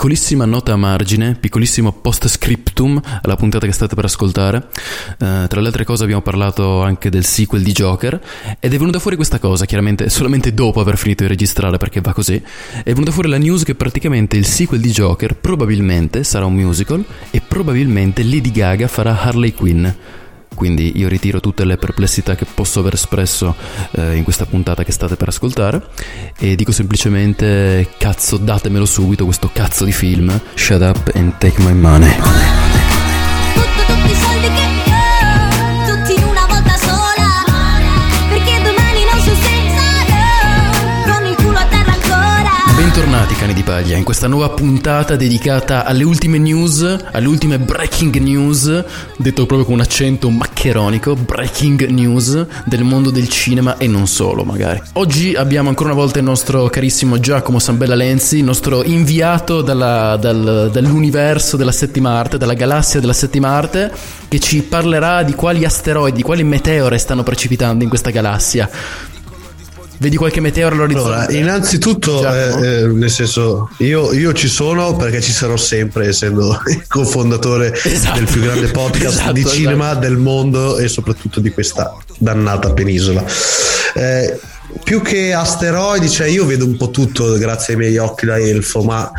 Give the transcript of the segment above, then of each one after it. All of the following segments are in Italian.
Piccolissima nota a margine, piccolissimo post scriptum alla puntata che state per ascoltare. Eh, tra le altre cose abbiamo parlato anche del sequel di Joker ed è venuta fuori questa cosa, chiaramente solamente dopo aver finito di registrare perché va così. È venuta fuori la news che praticamente il sequel di Joker probabilmente sarà un musical e probabilmente Lady Gaga farà Harley Quinn. Quindi io ritiro tutte le perplessità che posso aver espresso eh, in questa puntata che state per ascoltare e dico semplicemente cazzo datemelo subito questo cazzo di film Shut up and take my money Paglia in questa nuova puntata dedicata alle ultime news, alle ultime breaking news, detto proprio con un accento maccheronico, breaking news del mondo del cinema e non solo magari. Oggi abbiamo ancora una volta il nostro carissimo Giacomo Sambella Lenzi, il nostro inviato dalla- dal- dall'universo della settima arte, dalla galassia della settima arte, che ci parlerà di quali asteroidi, di quali meteore stanno precipitando in questa galassia. Vedi qualche meteoro all'orizzonte? Allora, innanzitutto, eh, eh, nel senso, io, io ci sono perché ci sarò sempre, essendo il cofondatore Esatto. del più grande podcast Esatto, di esatto. cinema del mondo e soprattutto di questa dannata penisola. Eh, più che asteroidi, cioè io vedo un po' tutto grazie ai miei occhi da elfo, ma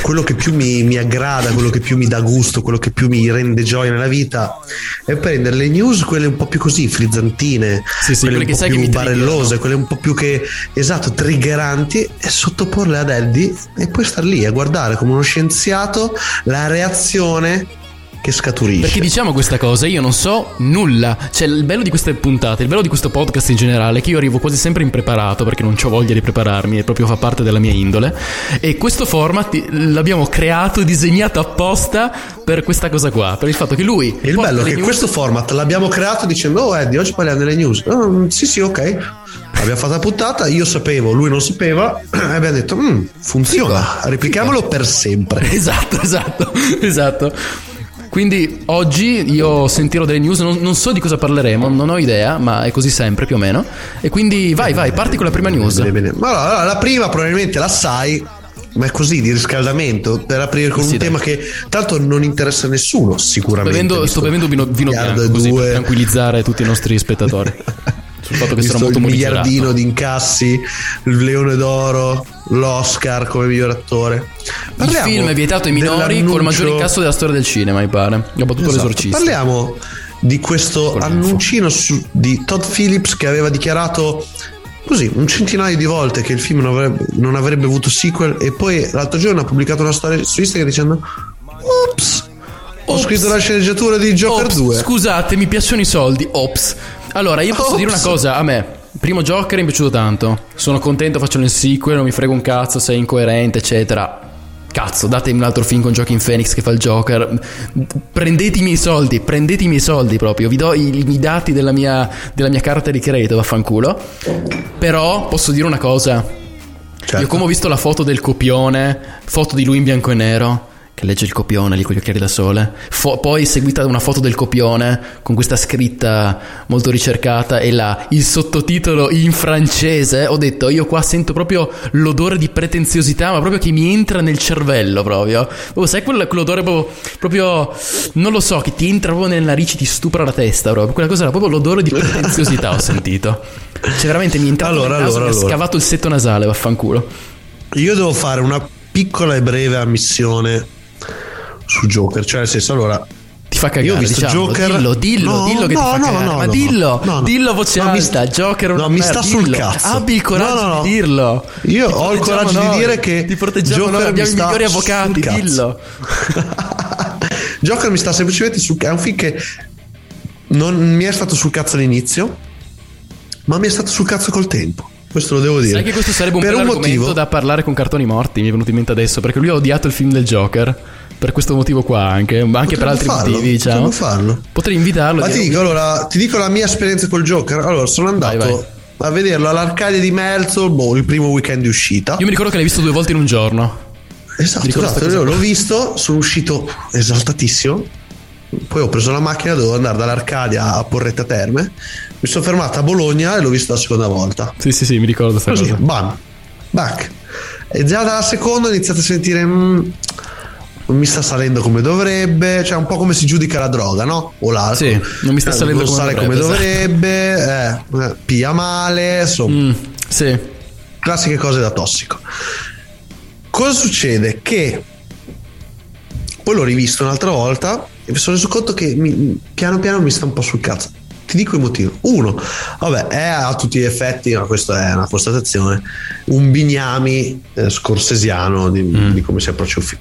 quello che più mi, mi aggrada, quello che più mi dà gusto, quello che più mi rende gioia nella vita è prendere le news, quelle un po' più così frizzantine, Sì, sì, quelle quelle un po' più barellose, quelle un po' più che esatto, triggeranti e sottoporle ad Eddie e poi star lì a guardare come uno scienziato la reazione che scaturisce. Perché diciamo questa cosa, io non so nulla. Cioè, il bello di queste puntate, il bello di questo podcast in generale, è che io arrivo quasi sempre impreparato perché non ho voglia di prepararmi, e proprio fa parte della mia indole. E questo format l'abbiamo creato, disegnato apposta per questa cosa qua. Per il fatto che lui. E il bello è che news- questo format l'abbiamo creato dicendo Oh Eddie, oggi parliamo delle news. "Oh, sì, sì, ok. Abbiamo fatto la puntata, io sapevo, lui non sapeva e abbiamo detto "Mm, funziona, replichiamolo per sempre. Esatto, esatto, esatto. Quindi oggi io sentirò delle news, non, non so di cosa parleremo, non ho idea, ma è così sempre più o meno. E quindi vai, vai, parti con la prima news. Bene, bene. Ma allora, la prima probabilmente la sai, ma è così di riscaldamento per aprire con Sì, un dai. tema che tanto non interessa a nessuno, sicuramente. Bevendo- visto sto bevendo vino, vino bianco così per tranquillizzare tutti i nostri spettatori. Sul fatto che Visto sono molto il miliardino di incassi, il Leone d'Oro, l'Oscar come miglior attore. Il film è vietato ai minori dell'annuncio- col maggior incasso della storia del cinema, mi pare. Ha battuto Esatto. l'esorcista. Parliamo di questo Con annuncino su- di Todd Phillips che aveva dichiarato così un centinaio di volte che il film non avrebbe, non avrebbe avuto sequel e poi l'altro giorno ha pubblicato una storia su Instagram dicendo Ops, ho Ops. scritto la sceneggiatura di Joker Ops, 2. Scusate, mi piacciono i soldi. Ops. Allora, io posso Ops. dire una cosa, a me. Primo Joker mi è piaciuto tanto. Sono contento, faccio il sequel, non mi frega un cazzo, sei incoerente, eccetera. Cazzo, datemi un altro film con Joaquin Phoenix che fa il Joker. Prendete i miei soldi, prendete i miei soldi proprio. Vi do i, i dati della mia, della mia carta di credito, vaffanculo. Però posso dire una cosa. Certo. Io come ho visto la foto del copione, foto di lui in bianco e nero, che legge il copione lì con gli occhiali da sole, fo- poi seguita da una foto del copione con questa scritta molto ricercata e là il sottotitolo in francese, ho detto io qua sento proprio l'odore di pretenziosità, ma proprio che mi entra nel cervello proprio. Oh, sai quel- quell'odore proprio, proprio, non lo so, che ti entra proprio nelle narici, ti stupra la testa proprio, quella cosa era proprio l'odore di pretenziosità ho sentito. Cioè veramente mi è entrato Allora, nel naso, allora, mi ha allora. scavato il setto nasale, vaffanculo. Io devo fare una piccola e breve ammissione su Joker, cioè nel senso allora Ti fa cagare, Io ho visto diciamo. Joker. Dillo, dillo, No, dillo che no, ti fa no, cagare. no, ma dillo, no, dillo voce No, mi alta. sta- Joker una no, mi sta sul dillo. cazzo. Abbi il coraggio di dirlo. Io Ti ho il coraggio di noi, dire che ti proteggiamo Joker noi, mi abbiamo i migliori sul avvocati, cazzo. dillo. Joker mi sta semplicemente su è un film che non mi è stato sul cazzo all'inizio ma mi è stato sul cazzo col tempo. Questo lo devo dire. Sai che questo sarebbe un per un motivo. da parlare con cartoni morti, mi è venuto in mente adesso, perché lui ha odiato il film del Joker. Per questo motivo qua anche, ma anche per altri farlo, motivi, diciamo. farlo. Potrei invitarlo. Ma ti dico, allora, ti dico la mia esperienza col Joker. Allora, sono andato Vai, vai. a vederlo all'Arcadia di Melzo, boh, il primo weekend di uscita. Io mi ricordo che l'hai visto due volte in un giorno. Esatto, esatto, io l'ho visto, sono uscito esaltatissimo. Poi ho preso la macchina, dovevo andare dall'Arcadia a Porretta Terme. Mi sono fermato a Bologna e l'ho visto la seconda volta. Sì, sì, sì, mi ricordo Così, cosa. bam, back. E già dalla seconda ho iniziato a sentire. mm, non mi sta salendo come dovrebbe, cioè un po' come si giudica la droga, no? O l'alcol. Sì, non mi sta Eh, salendo come sale come dovrebbe, dovrebbe, eh, eh, pia male, insomma Mm, sì. classiche cose da tossico. Cosa succede? Che poi l'ho rivisto un'altra volta e mi sono reso conto che mi- piano piano mi sta un po' sul cazzo. Ti dico il motivo. Uno, vabbè, è a tutti gli effetti, ma questa è una constatazione, un bignami eh, scorsesiano di, di come si approccia un film.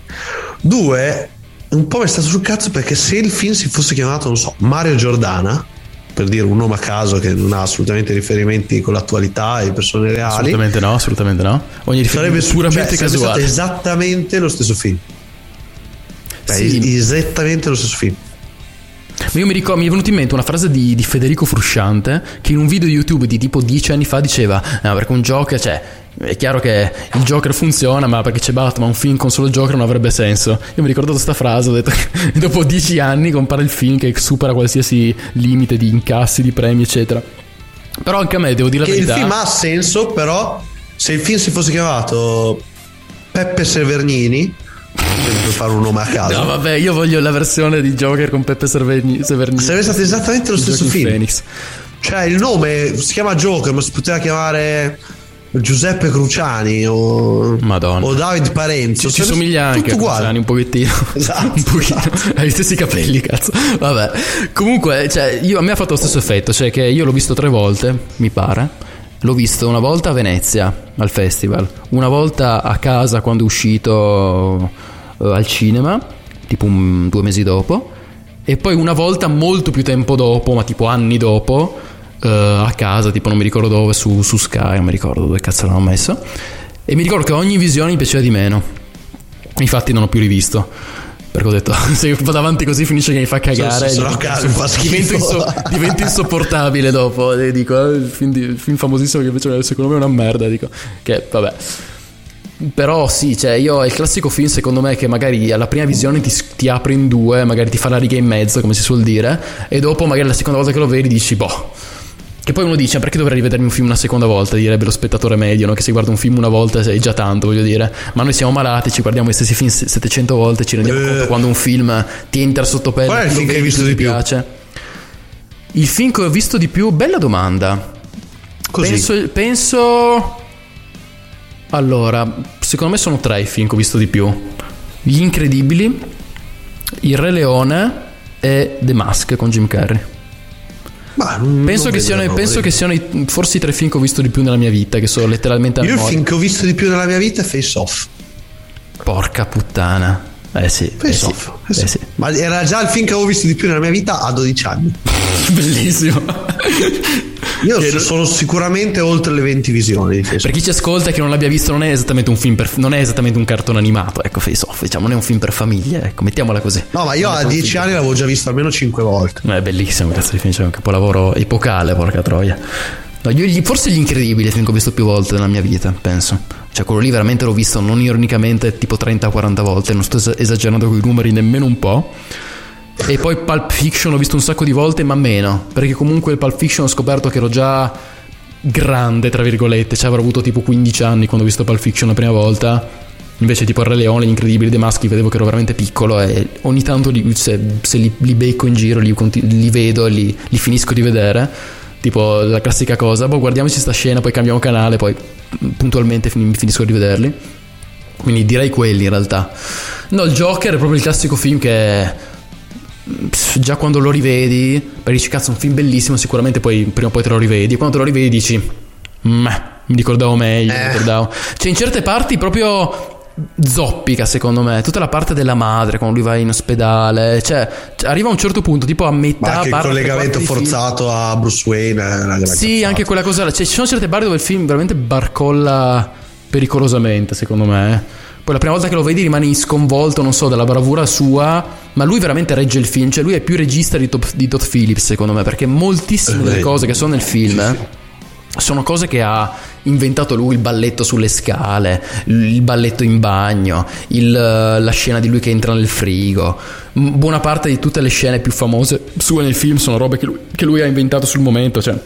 Due, un po' mi è stato sul cazzo perché se il film si fosse chiamato, non so, Mario Giordana, per dire un nome a caso che non ha assolutamente riferimenti con l'attualità e persone reali, Assolutamente no, assolutamente no. Ogni sarebbe puramente cioè, sarebbe casuale. esattamente lo stesso film. Beh, Sì. esattamente lo stesso film. Ma io mi ricordo, mi è venuta in mente una frase di, di Federico Frusciante che in un video YouTube di tipo 10 anni fa diceva: No, perché un Joker, cioè, è chiaro che il Joker funziona, ma perché c'è Batman, un film con solo Joker non avrebbe senso. Io mi ricordo questa frase, ho detto che dopo 10 anni compare il film che supera qualsiasi limite di incassi, di premi, eccetera. Però anche a me, devo dire la Che il verità. film ha senso, però se il film si fosse chiamato Peppe Severnini, per fare un nome a caso, No, vabbè, io voglio la versione di Joker con Peppe Severni. Severni sarebbe stato esattamente lo stesso Joaquin film. Phoenix. Cioè il nome si chiama Joker, ma si poteva chiamare Giuseppe Cruciani o, Madonna. o David Parenzo. Ci, ci Sarebbe somiglia anche a. Cruciani un pochettino. Esatto, un pochino. esatto. Ha gli stessi capelli, cazzo. Vabbè. Comunque, cioè, io, a me ha fatto lo stesso effetto. Cioè, che io l'ho visto tre volte, mi pare. L'ho visto una volta a Venezia, al festival. Una volta a casa quando è uscito eh, al cinema, tipo un- due mesi dopo. E poi una volta molto più tempo dopo, ma tipo anni dopo, eh, a casa, tipo non mi ricordo dove, su, su Sky, non mi ricordo dove cazzo l'hanno messo. E mi ricordo che ogni visione mi piaceva di meno. Infatti non ho più rivisto. Perché ho detto, se vado avanti così finisce che mi fa cagare. Se- se no, divento- cazzo, mi fa divento, inso- divento insopportabile dopo. E dico, eh, il film, di- il film famosissimo che invece secondo me è una merda. Dico, che vabbè. Però sì, cioè io è il classico film secondo me che magari alla prima visione ti, ti apre in due, magari ti fa la riga in mezzo, come si suol dire, e dopo magari la seconda volta che lo vedi dici, boh. Che poi uno dice, perché dovrei rivedermi un film una seconda volta? Direbbe lo spettatore medio, no? Che se guarda un film una volta è già tanto, voglio dire. Ma noi siamo malati, ci guardiamo gli stessi film 700 volte, ci rendiamo Eh. conto quando un film ti entra sotto pelle. Qual è il film che hai visto di più? piace. Il film che ho visto di più, bella domanda. Così. Penso, penso. Allora, secondo me sono tre i film che ho visto di più: Gli Incredibili, Il Re Leone e The Mask con Jim Carrey. Ma non- Penso, non che siano, penso che siano i- forse i tre film che ho visto di più nella mia vita, che sono letteralmente a Io il film che ho visto di più nella mia vita è Face Off. Porca puttana. Eh sì, eh Face sì, eh eh sì. sì. Ma era già il film che avevo visto di più nella mia vita a 12 anni. Bellissimo. Io so- sono sicuramente oltre le 20 visioni Per chi ci ascolta e che non l'abbia visto, non è esattamente un film per, non è esattamente un cartone animato. Ecco, Face Off, diciamo, non è un film per famiglie, ecco, mettiamola così. No, ma io Non a un 10 film. anni l'avevo già visto almeno 5 volte. No, è bellissimo, cazzo di film, c'è un capolavoro epocale, porca troia. No, io forse il film che ho visto più volte nella mia vita, penso. Cioè, quello lì veramente l'ho visto non ironicamente tipo 30-40 volte, non sto es- esagerando con i numeri nemmeno un po'. E poi Pulp Fiction l'ho visto un sacco di volte, ma meno. Perché comunque Pulp Fiction ho scoperto che ero già grande, tra virgolette. Cioè, avrò avuto tipo 15 anni quando ho visto Pulp Fiction la prima volta. Invece, tipo Re Leone, gli incredibili dei maschi, vedevo che ero veramente piccolo. E ogni tanto li- se, se li, li becco in giro, li, li vedo e li, li finisco di vedere. Tipo la classica cosa, boh, guardiamoci sta scena, poi cambiamo canale, poi puntualmente fin- finisco di vederli. Quindi direi quelli in realtà. No, il Joker è proprio il classico film che già quando lo rivedi, perché dici cazzo è un film bellissimo, sicuramente poi prima o poi te lo rivedi, e quando te lo rivedi dici "Meh, mi ricordavo meglio, mi Eh. ricordavo. Cioè in certe parti proprio zoppica secondo me tutta la parte della madre quando lui va in ospedale cioè arriva a un certo punto tipo a metà Ma il collegamento di film. forzato a Bruce Wayne gran Sì, cazzata. anche quella cosa. Cioè, ci sono certe parti dove il film veramente barcolla pericolosamente, secondo me. eh. Poi la prima volta che lo vedi rimani sconvolto, non so, dalla bravura sua, ma lui veramente regge il film. Cioè, lui è più regista di, Top- di Todd Phillips, secondo me, perché moltissime delle Eh, cose che sono nel film. eh, Sono cose che ha inventato lui, il balletto sulle scale, il balletto in bagno, il, la scena di lui che entra nel frigo. Buona parte di tutte le scene più famose sue nel film sono robe che lui, che lui ha inventato sul momento, cioè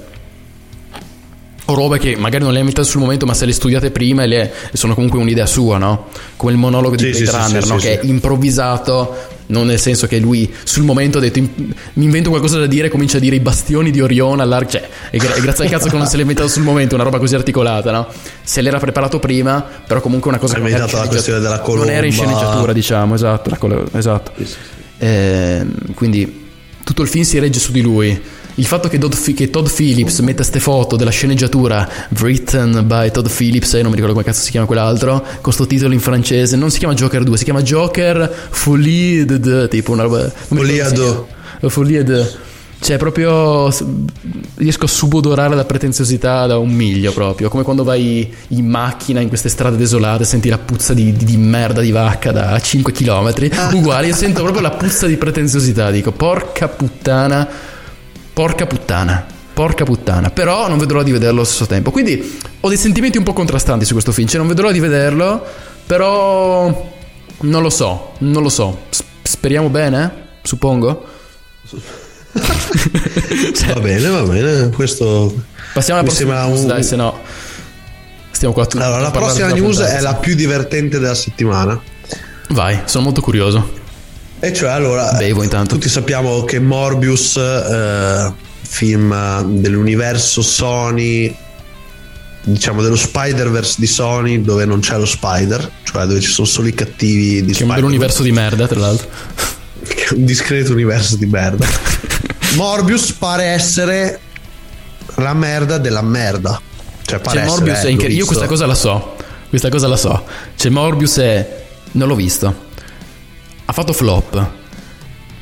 o robe che magari non le ha inventate sul momento, ma se le studiate prima le, sono comunque un'idea sua, no? Come il monologo di Sì, Blade sì, Runner, sì, no? che è improvvisato, non nel senso che lui sul momento ha detto "In- mi invento qualcosa da dire, comincia a dire i bastioni di Orione all'arco, cioè è, gra- è grazie al cazzo che non se l'ha inventato sul momento, una roba così articolata, no? Se l'era preparato prima, però comunque una cosa che non era la questione della Non era in colomba. sceneggiatura, diciamo, esatto, la colo- esatto. Ehm, quindi tutto il film si regge su di lui. Il fatto che, Todd, Fi- che Todd Phillips metta ste foto della sceneggiatura written by Todd Phillips, e non mi ricordo come cazzo si chiama quell'altro, con sto titolo in francese, non si chiama Joker 2, si chiama Joker Folie de, de tipo una roba. Folie de. chiama? Folie de. Cioè, proprio riesco a subodorare la pretenziosità da un miglio proprio. Come quando vai in macchina in queste strade desolate, senti la puzza di, di- di merda di vacca da 5 km. Uguale, io sento proprio la puzza di pretenziosità. Dico, porca puttana, porca puttana. Porca puttana, però non vedrò di vederlo allo stesso tempo. Quindi ho dei sentimenti un po' contrastanti su questo film. Cioè, non vedrò di vederlo, però non lo so. Non lo so. Speriamo bene, suppongo. Va bene, va bene. Questo Passiamo alla prossima news, un- dai, se no stiamo qua tutti. Allora, la prossima news è la più divertente della settimana. Vai, sono molto curioso. E cioè, allora, Bevo intanto. tutti sappiamo che Morbius, eh, film dell'universo Sony, diciamo dello Spider-Verse di Sony, dove non c'è lo Spider, cioè dove ci sono solo i cattivi di Che è un bell'universo di merda, tra l'altro. Che è un discreto universo di merda. Morbius pare essere la merda della merda. Cioè, pare Cioè, essere, Morbius eh, è incredibile. l'ho Io questa cosa la so. Questa cosa la so. Cioè, Morbius è. Non l'ho visto. Ha fatto flop.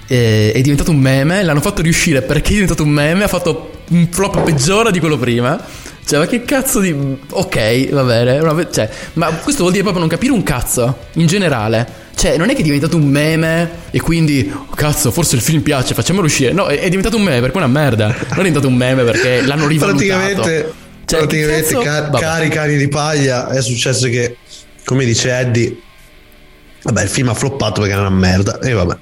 E- È diventato un meme. L'hanno fatto riuscire perché è diventato un meme. Ha fatto un flop peggiore di quello prima. Cioè, ma che cazzo di. Ok, va bene. cioè, ma questo vuol dire proprio non capire un cazzo. In generale. Cioè, non è che è diventato un meme e quindi, oh, cazzo, forse il film piace, facciamolo uscire. No, è, è diventato un meme perché è una merda. Non è diventato un meme perché l'hanno rivalutato. praticamente, Cioè, praticamente cazzo- ca- vabbè. cari cani di paglia è successo che come dice Eddie vabbè il film ha floppato perché era una merda e vabbè.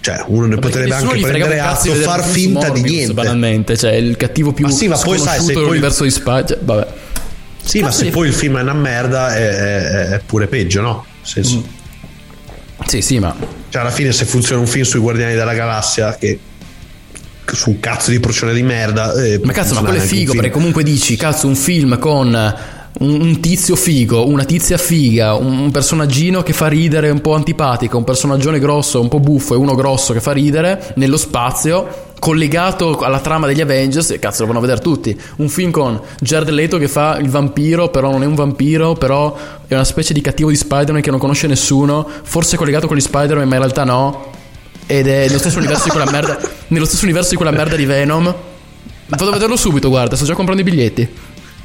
Cioè uno ne potrebbe anche prendere di atto far finta di Morbius, niente. banalmente cioè il cattivo più Ma sì, ma poi sai, se poi- dell'universo di cioè, vabbè. Sì ma se di- poi il film è una merda è, è- è pure peggio no? Senso, sì sì ma cioè alla fine se funziona un film sui Guardiani della Galassia che su un cazzo di procione di merda eh, ma cazzo ma quello è figo perché comunque dici cazzo un film con un, tizio figo, una tizia figa, un, personaggino che fa ridere un po' antipatico, un personaggione grosso, un po' buffo e uno grosso che fa ridere nello spazio, collegato alla trama degli Avengers, e cazzo lo vanno a vedere tutti. Un film con Jared Leto che fa il vampiro, però non è un vampiro, però è una specie di cattivo di Spider-Man che non conosce nessuno, forse collegato con gli Spider-Man, ma in realtà no. Ed è nello stesso universo di quella merda, nello stesso universo di quella merda di Venom. Vado a vederlo subito, guarda, sto già comprando i biglietti.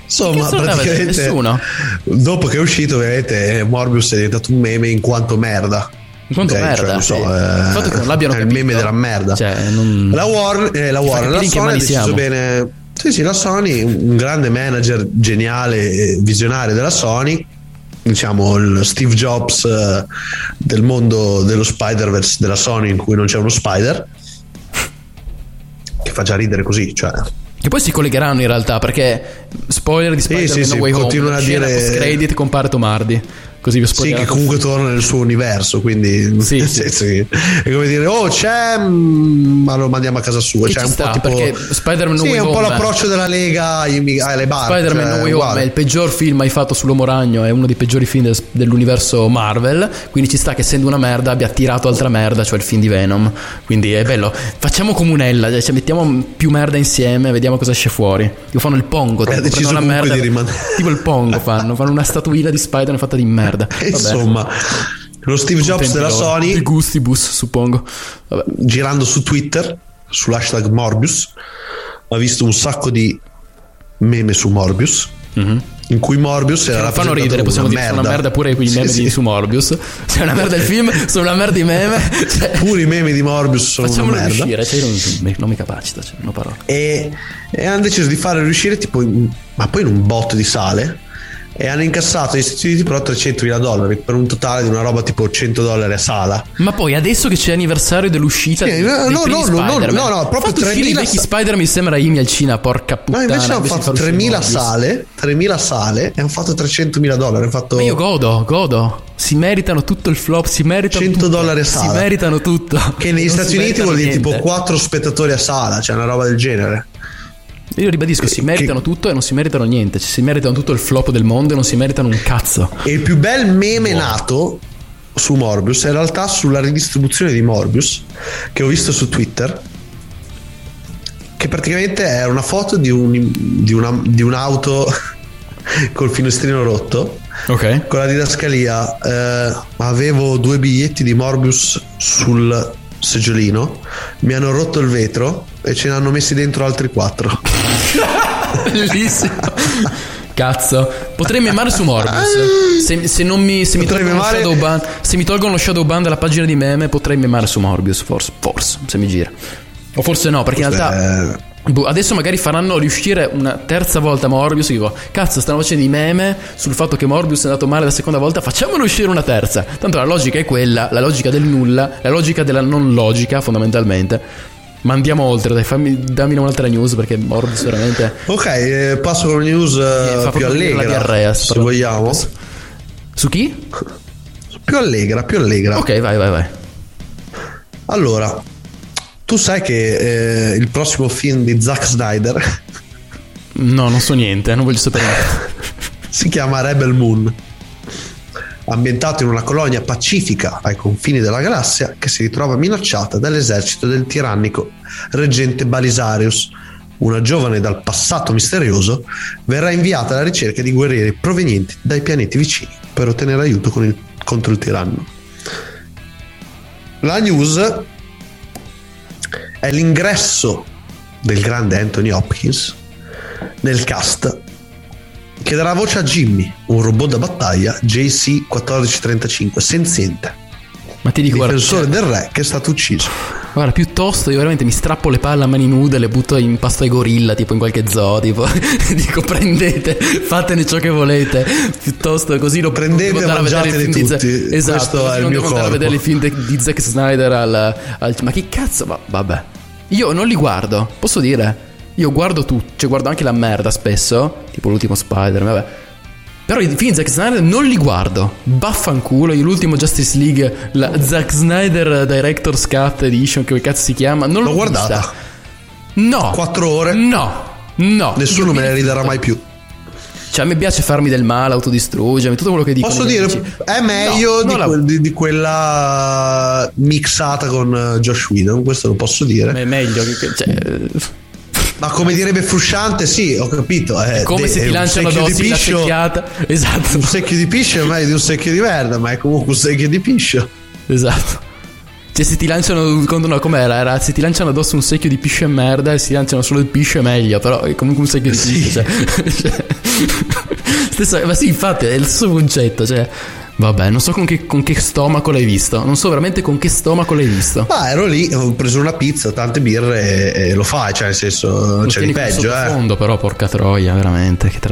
Insomma, praticamente Nessuno? dopo che è uscito, eh, Morbius è diventato un meme in quanto merda. In quanto Ok, cioè, merda, non so, sì. eh, Il che non l'abbiano è il capito. meme della merda. Cioè, non- La Warner, eh, la, Warner, la Sony ha deciso siamo. bene. Sì, sì, la Sony, un grande manager geniale visionario della Sony, diciamo il Steve Jobs eh, del mondo dello Spider-Verse della Sony in cui non c'è uno Spider. Che fa già ridere così, cioè Che poi si collegheranno in realtà perché spoiler di Spider-Man sì, No sì, Way Home a dire- post credit compare Tomardi Così vi ho Sì, che comunque torna nel suo universo, quindi Sì, sì. che- è come dire, oh c'è, mm, ma lo mandiamo a casa sua. Che Cioè, ci un po' sta, tipo, perché Spider-Man No sì, Way è un po' Home- l'approccio della Lega alle barche. Spider-Man cioè, No Way Home uguale. è il peggior film mai fatto sull'uomo ragno, è uno dei peggiori film del- dell'universo Marvel, quindi ci sta che essendo una merda abbia attirato altra merda, cioè il film di Venom. Quindi è bello. Facciamo comunella, cioè mettiamo più merda insieme, vediamo cosa esce fuori. Io fanno il pongo, tipo, deciso prendono una comunque merda, di rimanere- tipo il pongo fanno, fanno una statuina di Spider-Man fatta di merda. Vabbè. Insomma, lo Steve Jobs della. Sony Di gustibus, suppongo. Vabbè. girando su Twitter sull'hashtag Morbius ha visto un sacco di meme su Morbius in cui Morbius era. Non fanno rappresentato ridere, possiamo una dire sono una merda. merda pure Sì, meme sì. di su Morbius. Se è una merda il film, sono una merda i meme. Cioè, pure i meme di Morbius sono una facciamolo merda uscire, cioè io non, non mi capacita, cioè, non ho parole. e, e hanno deciso di fare riuscire tipo in- ma poi in un botto di sale e hanno incassato negli Stati Uniti però 300 mila dollari per un totale di una roba tipo 100 dollari a sala Ma poi adesso che c'è l'anniversario dell'uscita Sì, dei, no, no, no, no, no, no, proprio fate uscire 3000 i vecchi sa- Spider-Man insieme a Raimi al cinema, porca no puttana. invece hanno invece di fatto far uscire 3000 Morbius. sale 3000 sale e hanno fatto 300 mila dollari hanno fatto Ma io godo, godo. Si meritano tutto il flop, si meritano 100 tutto. dollari a Si sala. meritano tutto. che negli Non Stati si Uniti vuol dire tipo niente. 4 spettatori a sala cioè una roba del genere Io ribadisco, si meritano tutto e non si meritano niente. Cioè, si meritano tutto il flop del mondo e non si meritano un cazzo. E il più bel meme nato su Morbius è in realtà sulla ridistribuzione di Morbius che ho visto su Twitter. Che praticamente è una foto di, un- di una- di un'auto col finestrino rotto. Ok. Con la didascalia eh, avevo due biglietti di Morbius sul seggiolino, mi hanno rotto il vetro e ce ne hanno messi dentro altri quattro. Bellissimo. Cazzo, potrei memare su Morbius. Se, se non mi, se mi tolgono lo memare- shadow ban, se mi tolgono lo shadow ban dalla pagina di meme, potrei memare su Morbius. Forse, forse, se mi gira. O forse no, perché in realtà. Eh, boh, adesso magari faranno riuscire una terza volta Morbius. Dico, cazzo, stanno facendo i meme sul fatto che Morbius è andato male la seconda volta. Facciamolo uscire una terza. Tanto la logica è quella, la logica del nulla, la logica della non logica, fondamentalmente. Ma andiamo oltre, dai, fammi, dammi un'altra news perché Morbius veramente. ok, eh, passo con una news eh, fa più allegra, diarrea, se vogliamo. Su chi? Più allegra, più allegra. Ok, vai, vai, vai. Allora, tu sai che eh, il prossimo film di Zack Snyder No, non so niente, non voglio sapere niente. si chiama Rebel Moon, ambientato in una colonia pacifica ai confini della galassia che si ritrova minacciata dall'esercito del tirannico reggente Balisarius. Una giovane dal passato misterioso verrà inviata alla ricerca di guerrieri provenienti dai pianeti vicini per ottenere aiuto il- contro il tiranno. La news è l'ingresso del grande Anthony Hopkins nel cast che darà voce a Jimmy, un robot da battaglia JC1435 senziente, Ma ti dico, guarda, difensore cioè, del re che è stato ucciso. guarda, piuttosto io veramente mi strappo le palle a mani nude, le butto in pasto ai gorilla, tipo in qualche zoo, tipo, dico prendete, fatene ciò che volete, piuttosto così lo Prendete il mangiateli tutti, Esatto, questo è il mio andare a corpo. vedere i film di Zack Snyder al, al- Ma che cazzo, va- vabbè. Io non li guardo, posso dire? Io guardo tutto, cioè guardo anche la merda spesso, tipo l'ultimo Spider, vabbè. Però i film Zack Snyder non li guardo. Baffanculo, io l'ultimo Justice League, la Zack Snyder Director's Cut Edition, che cazzo si chiama, non l'ho, L'ho guardata. vista. No. Quattro ore, No. No. nessuno me ne ridarà rifiuto. mai più. Cioè, a me piace farmi del male, autodistruggermi, tutto quello che dicono. Posso dire, amici. è meglio No, di, la- quel- di- di quella mixata con eh, Josh Whedon, questo lo posso dire. È meglio che... cioè, Ma come direbbe Frusciante, sì, ho capito. È, come de- se ti un lanciano secchio di piscio. secchiata. Esatto. Un secchio di piscio è meglio di un secchio di merda, ma è comunque un secchio di piscio. Esatto. Cioè, se ti lanciano. No, com'era? Era se ti lanciano addosso un secchio di piscio e merda e si lanciano solo il piscio è meglio. Però è comunque un secchio di Sì. piscio. Cioè, cioè, stessa- ma sì, infatti è il suo concetto. Cioè, vabbè, non so con che, con che stomaco l'hai visto. Non so veramente con che stomaco l'hai visto. Ma ero lì, ho preso una pizza, tante birre e, e lo fai, cioè nel senso, c'è di peggio, eh. sottofondo, però, porca troia, veramente. Che tra-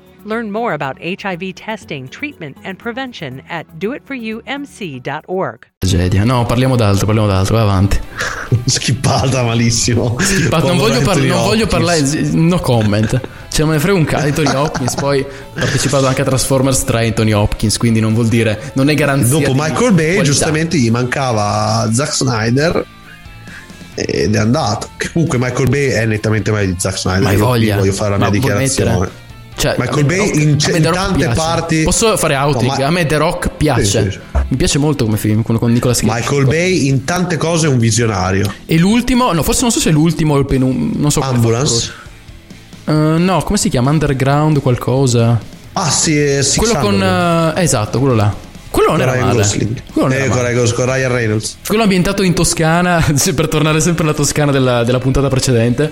Learn more about HIV testing, treatment, and prevention at doitforyoumc.org. Tragedia. No, parliamo d'altro, parliamo d'altro, vai avanti. Schippata malissimo. Ma non voglio, par- Anthony non voglio parlare, no comment. Cioè, me ne frega un cazzo di Tony Hopkins. Poi ha partecipato anche a Transformers 3 in Tony Hopkins, quindi non vuol dire, non è garanzia. Dopo Michael Bay, qualità. giustamente gli mancava Zack Snyder ed è andato. Che comunque Michael Bay è nettamente meglio di Zack Snyder. Ma hai Io. Voglio fare la Ma mia dichiarazione. mettere? Cioè, Michael a Bay Rock- in, c- in tante parti. Posso fare outing? No, ma- A me The Rock piace. Sì, sì, sì. Mi piace molto come film con, con Nicolas Cage. Michael Bay in tante cose è un visionario. E l'ultimo, no, forse non so se è l'ultimo o il penultimo. Non so Ambulance. Eh, no, come si chiama? Underground qualcosa. Ah, sì, è Six quello con. Eh, esatto, quello là. Quello non era Ryan male. Gosling. Quello non Eh, era male. Con Ryan Reynolds. Quello ambientato in Toscana, per tornare sempre alla Toscana della, della puntata precedente.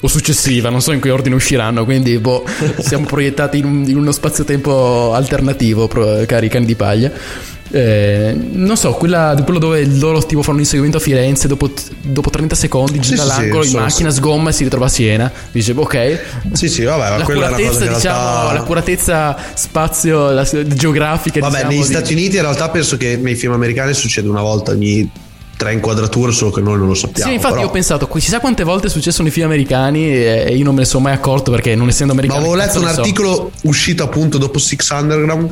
O successiva, non so in che ordine usciranno, quindi boh, siamo proiettati in, un- in uno spazio-tempo alternativo, pro- cari cani di paglia. Eh, non so, quella, quello dove loro tipo fanno un inseguimento a Firenze, dopo, dopo 30 secondi Sì, gira sì, sì, l'angolo in macchina, sgomma e si ritrova a Siena. Dice, ok, Sì, sì, vabbè, la curatezza, diciamo, realtà... l'accuratezza spazio la- geografica. Vabbè, diciamo, negli di- Stati Uniti in realtà penso che nei film americani succede una volta ogni tre inquadrature, solo che noi non lo sappiamo. Sì, infatti però- io ho pensato, chissà quante volte è successo nei film americani e io non me ne sono mai accorto perché non essendo Ma americano... avevo che letto un so. articolo uscito appunto dopo Six Underground.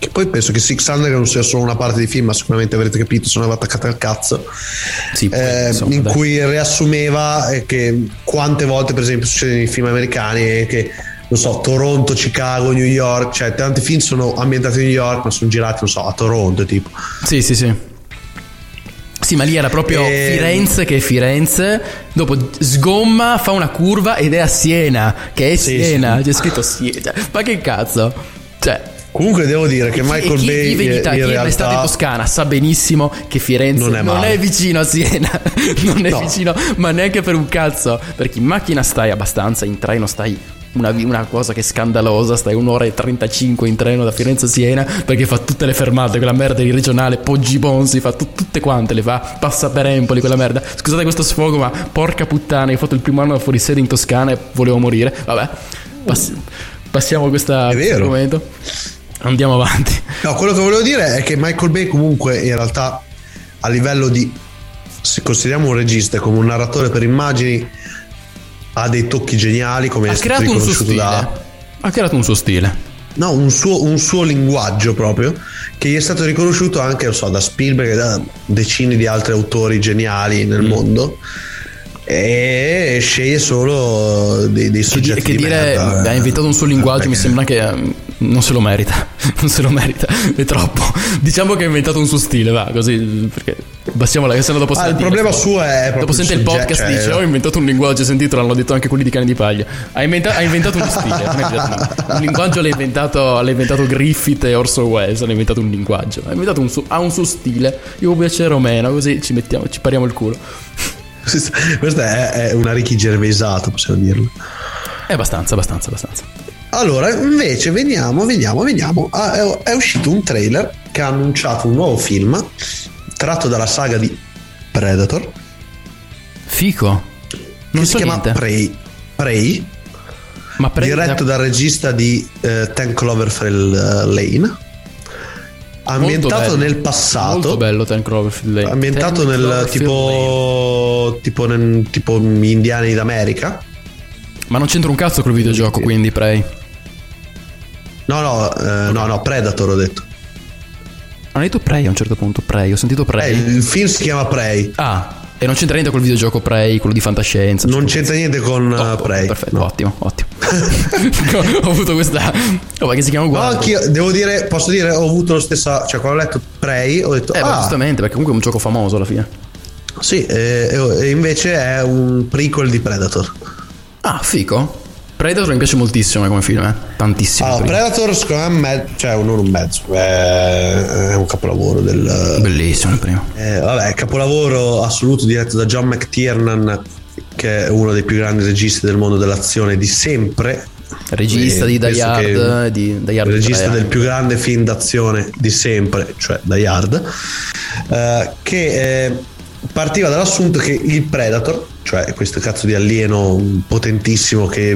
Che poi penso che Six Underground sia solo una parte di film, ma sicuramente avrete capito, sono attaccate al cazzo. Sì, poi, Eh, insomma, in dai. cui riassumeva eh, che quante volte, per esempio, succede nei film americani eh, che non so, Toronto, Chicago, New York, cioè tanti film sono ambientati a New York, ma sono girati, non so, a Toronto, tipo. Sì, sì, sì. Sì, ma lì era proprio Ehm. Firenze che è Firenze, dopo sgomma, fa una curva ed è a Siena, che è Sì, Siena, sì. c'è scritto Siena. Ma che cazzo? Cioè, Comunque devo dire che Michael e chi Bay vive in Italia, in chi è mai stato in Toscana, sa benissimo che Firenze Non è non è vicino a Siena, non è No. vicino, ma neanche per un cazzo. Perché in macchina stai abbastanza, in treno stai una, una cosa che è scandalosa, stai un'ora e 35 in treno da Firenze a Siena perché fa tutte le fermate, quella merda di regionale, Poggi Bonsi, fa tut- tutte quante, le fa, passa per Empoli, quella merda. Scusate questo sfogo, ma porca puttana, ho fatto il primo anno fuori sede in Toscana e volevo morire. Vabbè, pass- passiamo a questa, È questo argomento. Andiamo avanti. No, quello che volevo dire è che Michael Bay comunque in realtà a livello di se consideriamo un regista come un narratore per immagini ha dei tocchi geniali come ha è stato creato un suo stile. da Ha creato un suo stile. no, un suo, un suo linguaggio proprio che gli è stato riconosciuto anche so, da Spielberg e da decine di altri autori geniali Mm. nel mondo e sceglie solo dei, dei Che, soggetti di- che di dire merda, ha eh. inventato un suo linguaggio, mi Perché- sembra che eh, non se lo merita. Non se lo merita, è troppo. Diciamo che ha inventato un suo stile, va, così perché passiamo alla se no dopo Ah, il problema suo è Dopo sente il podcast cioè- dice "Oh, ho inventato un linguaggio, sentito, l'hanno detto anche quelli di Cani di Paglia. Ha, inventa- ha inventato uno stile, un linguaggio l'ha inventato, l'ha inventato Griffith e Orson Welles, hanno inventato un linguaggio. Ha inventato un suo, ha un suo stile. Io piacere o meno, così ci mettiamo, ci pariamo il culo. questa è, è una Ricky Gervaisata possiamo dirlo È abbastanza, abbastanza, abbastanza. Allora, invece, veniamo, veniamo, veniamo. Ah, è, uscito un trailer che ha annunciato un nuovo film tratto dalla saga di Predator. Fico. Non che so si chiama niente. Prey. Prey, Ma pre- diretto dal regista di eh, Ten Cloverfield eh, Lane. Ambientato nel passato. Molto bello Ten Cloverfield Lane. Ambientato Ten nel tipo, tipo, nel, tipo Indiani d'America. Ma non c'entra un cazzo col videogioco, quindi Prey. No, no, eh, no, no, Predator ho detto. Hanno detto Prey a un certo punto. Prey, ho sentito Eh, Prey. il film si chiama Prey. Ah, e non c'entra niente col videogioco Prey, quello di fantascienza. Non c'entra niente con Oh, Prey. Perfetto, ottimo, ottimo. ho avuto questa. Oh, ma che si chiama No, uguale? anch'io devo dire, posso dire, ho avuto lo stesso. Cioè, quando ho letto Prey, ho detto. Eh, ma ah, giustamente, perché comunque è un gioco famoso alla fine. sì, e, e invece è un prequel di Predator. Ah, fico. Predator mi piace moltissimo come film, eh. Tantissimo. Allora, prima. Predator, secondo me, cioè, non un mezzo, è, un capolavoro del. Bellissimo il primo. Eh, vabbè, capolavoro assoluto diretto da John McTiernan, che è uno dei più grandi registi del mondo dell'azione di sempre. Regista E di Die Hard, che- di Die Hard regista 3, del eh. più grande film d'azione di sempre, cioè Die Hard, eh, che eh, partiva dall'assunto che il Predator, cioè questo cazzo di alieno potentissimo che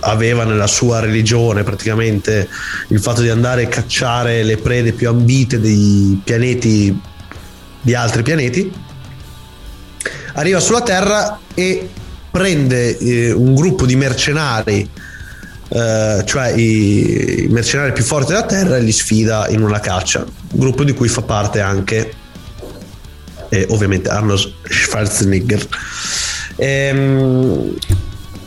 aveva nella sua religione praticamente il fatto di andare a cacciare le prede più ambite dei pianeti di altri pianeti arriva sulla Terra e prende eh, un gruppo di mercenari eh, cioè i, i mercenari più forti della Terra e li sfida in una caccia gruppo di cui fa parte anche eh, ovviamente Arnold Schwarzenegger Ehm,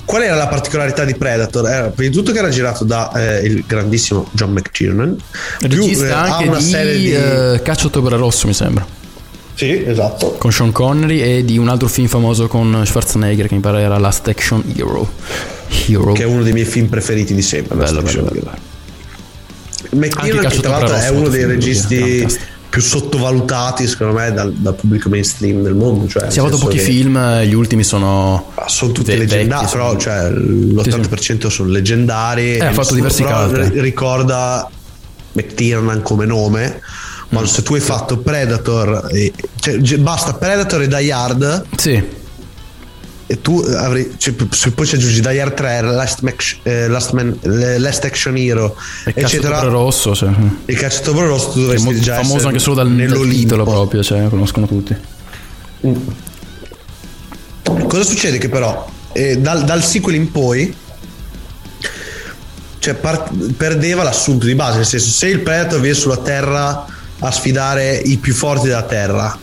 qual era la particolarità di Predator? Era prima di tutto che era girato da eh, il grandissimo John McTiernan più, Regista eh, ha anche una di, serie di eh, Caccia Ottobre Rosso, mi sembra. sì esatto Con Sean Connery e di un altro film famoso con Schwarzenegger che mi pare era Last Action Hero. Hero. che è uno dei miei film preferiti di sempre Bello, bello, bello. Hero. McTiernan che tra l'altro è uno dei registi. Più sottovalutati secondo me dal, dal pubblico mainstream del mondo cioè, Si nel fatto pochi film, gli ultimi sono. sono tutti ve- leggendari vecchi, però cioè, l'80% sono leggendari Eh, ha fatto diversi ri- ricorda McTiernan come nome ma Mm. se tu hai fatto Predator e- cioè, basta Predator e Die Hard Sì, e tu avrei cioè, p- se poi ci aggiungi Die Hard 3 Last, Mac- eh, Last, Man- eh, Last Action Hero e Caccia eccetera Ottobre Rosso. Sì. il cacciatore rosso tu È dovresti molto già famoso anche solo dal, dal titolo proprio, cioè, conoscono tutti. Cosa succede? Che però eh, dal, dal sequel in poi cioè, part- perdeva l'assunto di base, nel senso se il Predator viene sulla Terra a sfidare i più forti della Terra,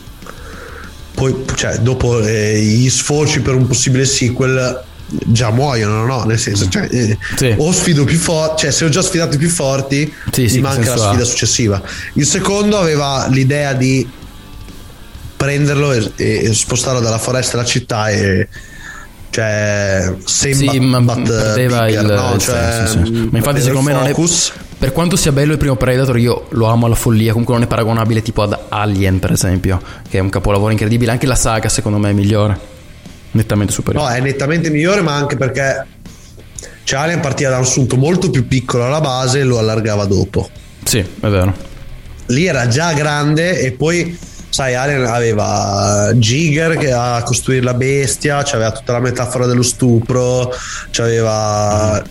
poi cioè, dopo eh, gli sfoci per un possibile sequel già muoiono, no? Nel senso, cioè, eh, Sì. o sfido più forti, cioè se ho già sfidato i più forti, Sì, mi sì, manca la senso ha? sfida successiva. Il secondo aveva l'idea di prenderlo e, e spostarlo dalla foresta alla città e cioè same Sì, ma but, perdeva bigger, il, no? il Cioè, senso, sì. Ma infatti, secondo me, non è. Per quanto sia bello il primo Predator, io lo amo alla follia. Comunque, non è paragonabile tipo ad Alien, per esempio, che è un capolavoro incredibile. Anche la saga, secondo me, è migliore. Nettamente superiore. No, è nettamente migliore, ma anche perché cioè, Alien partiva da un assunto molto più piccolo alla base e lo allargava dopo. Sì, è vero. Lì era già grande e poi, sai, Alien aveva Giger che a costruire la bestia, c'aveva tutta la metafora dello stupro, c'aveva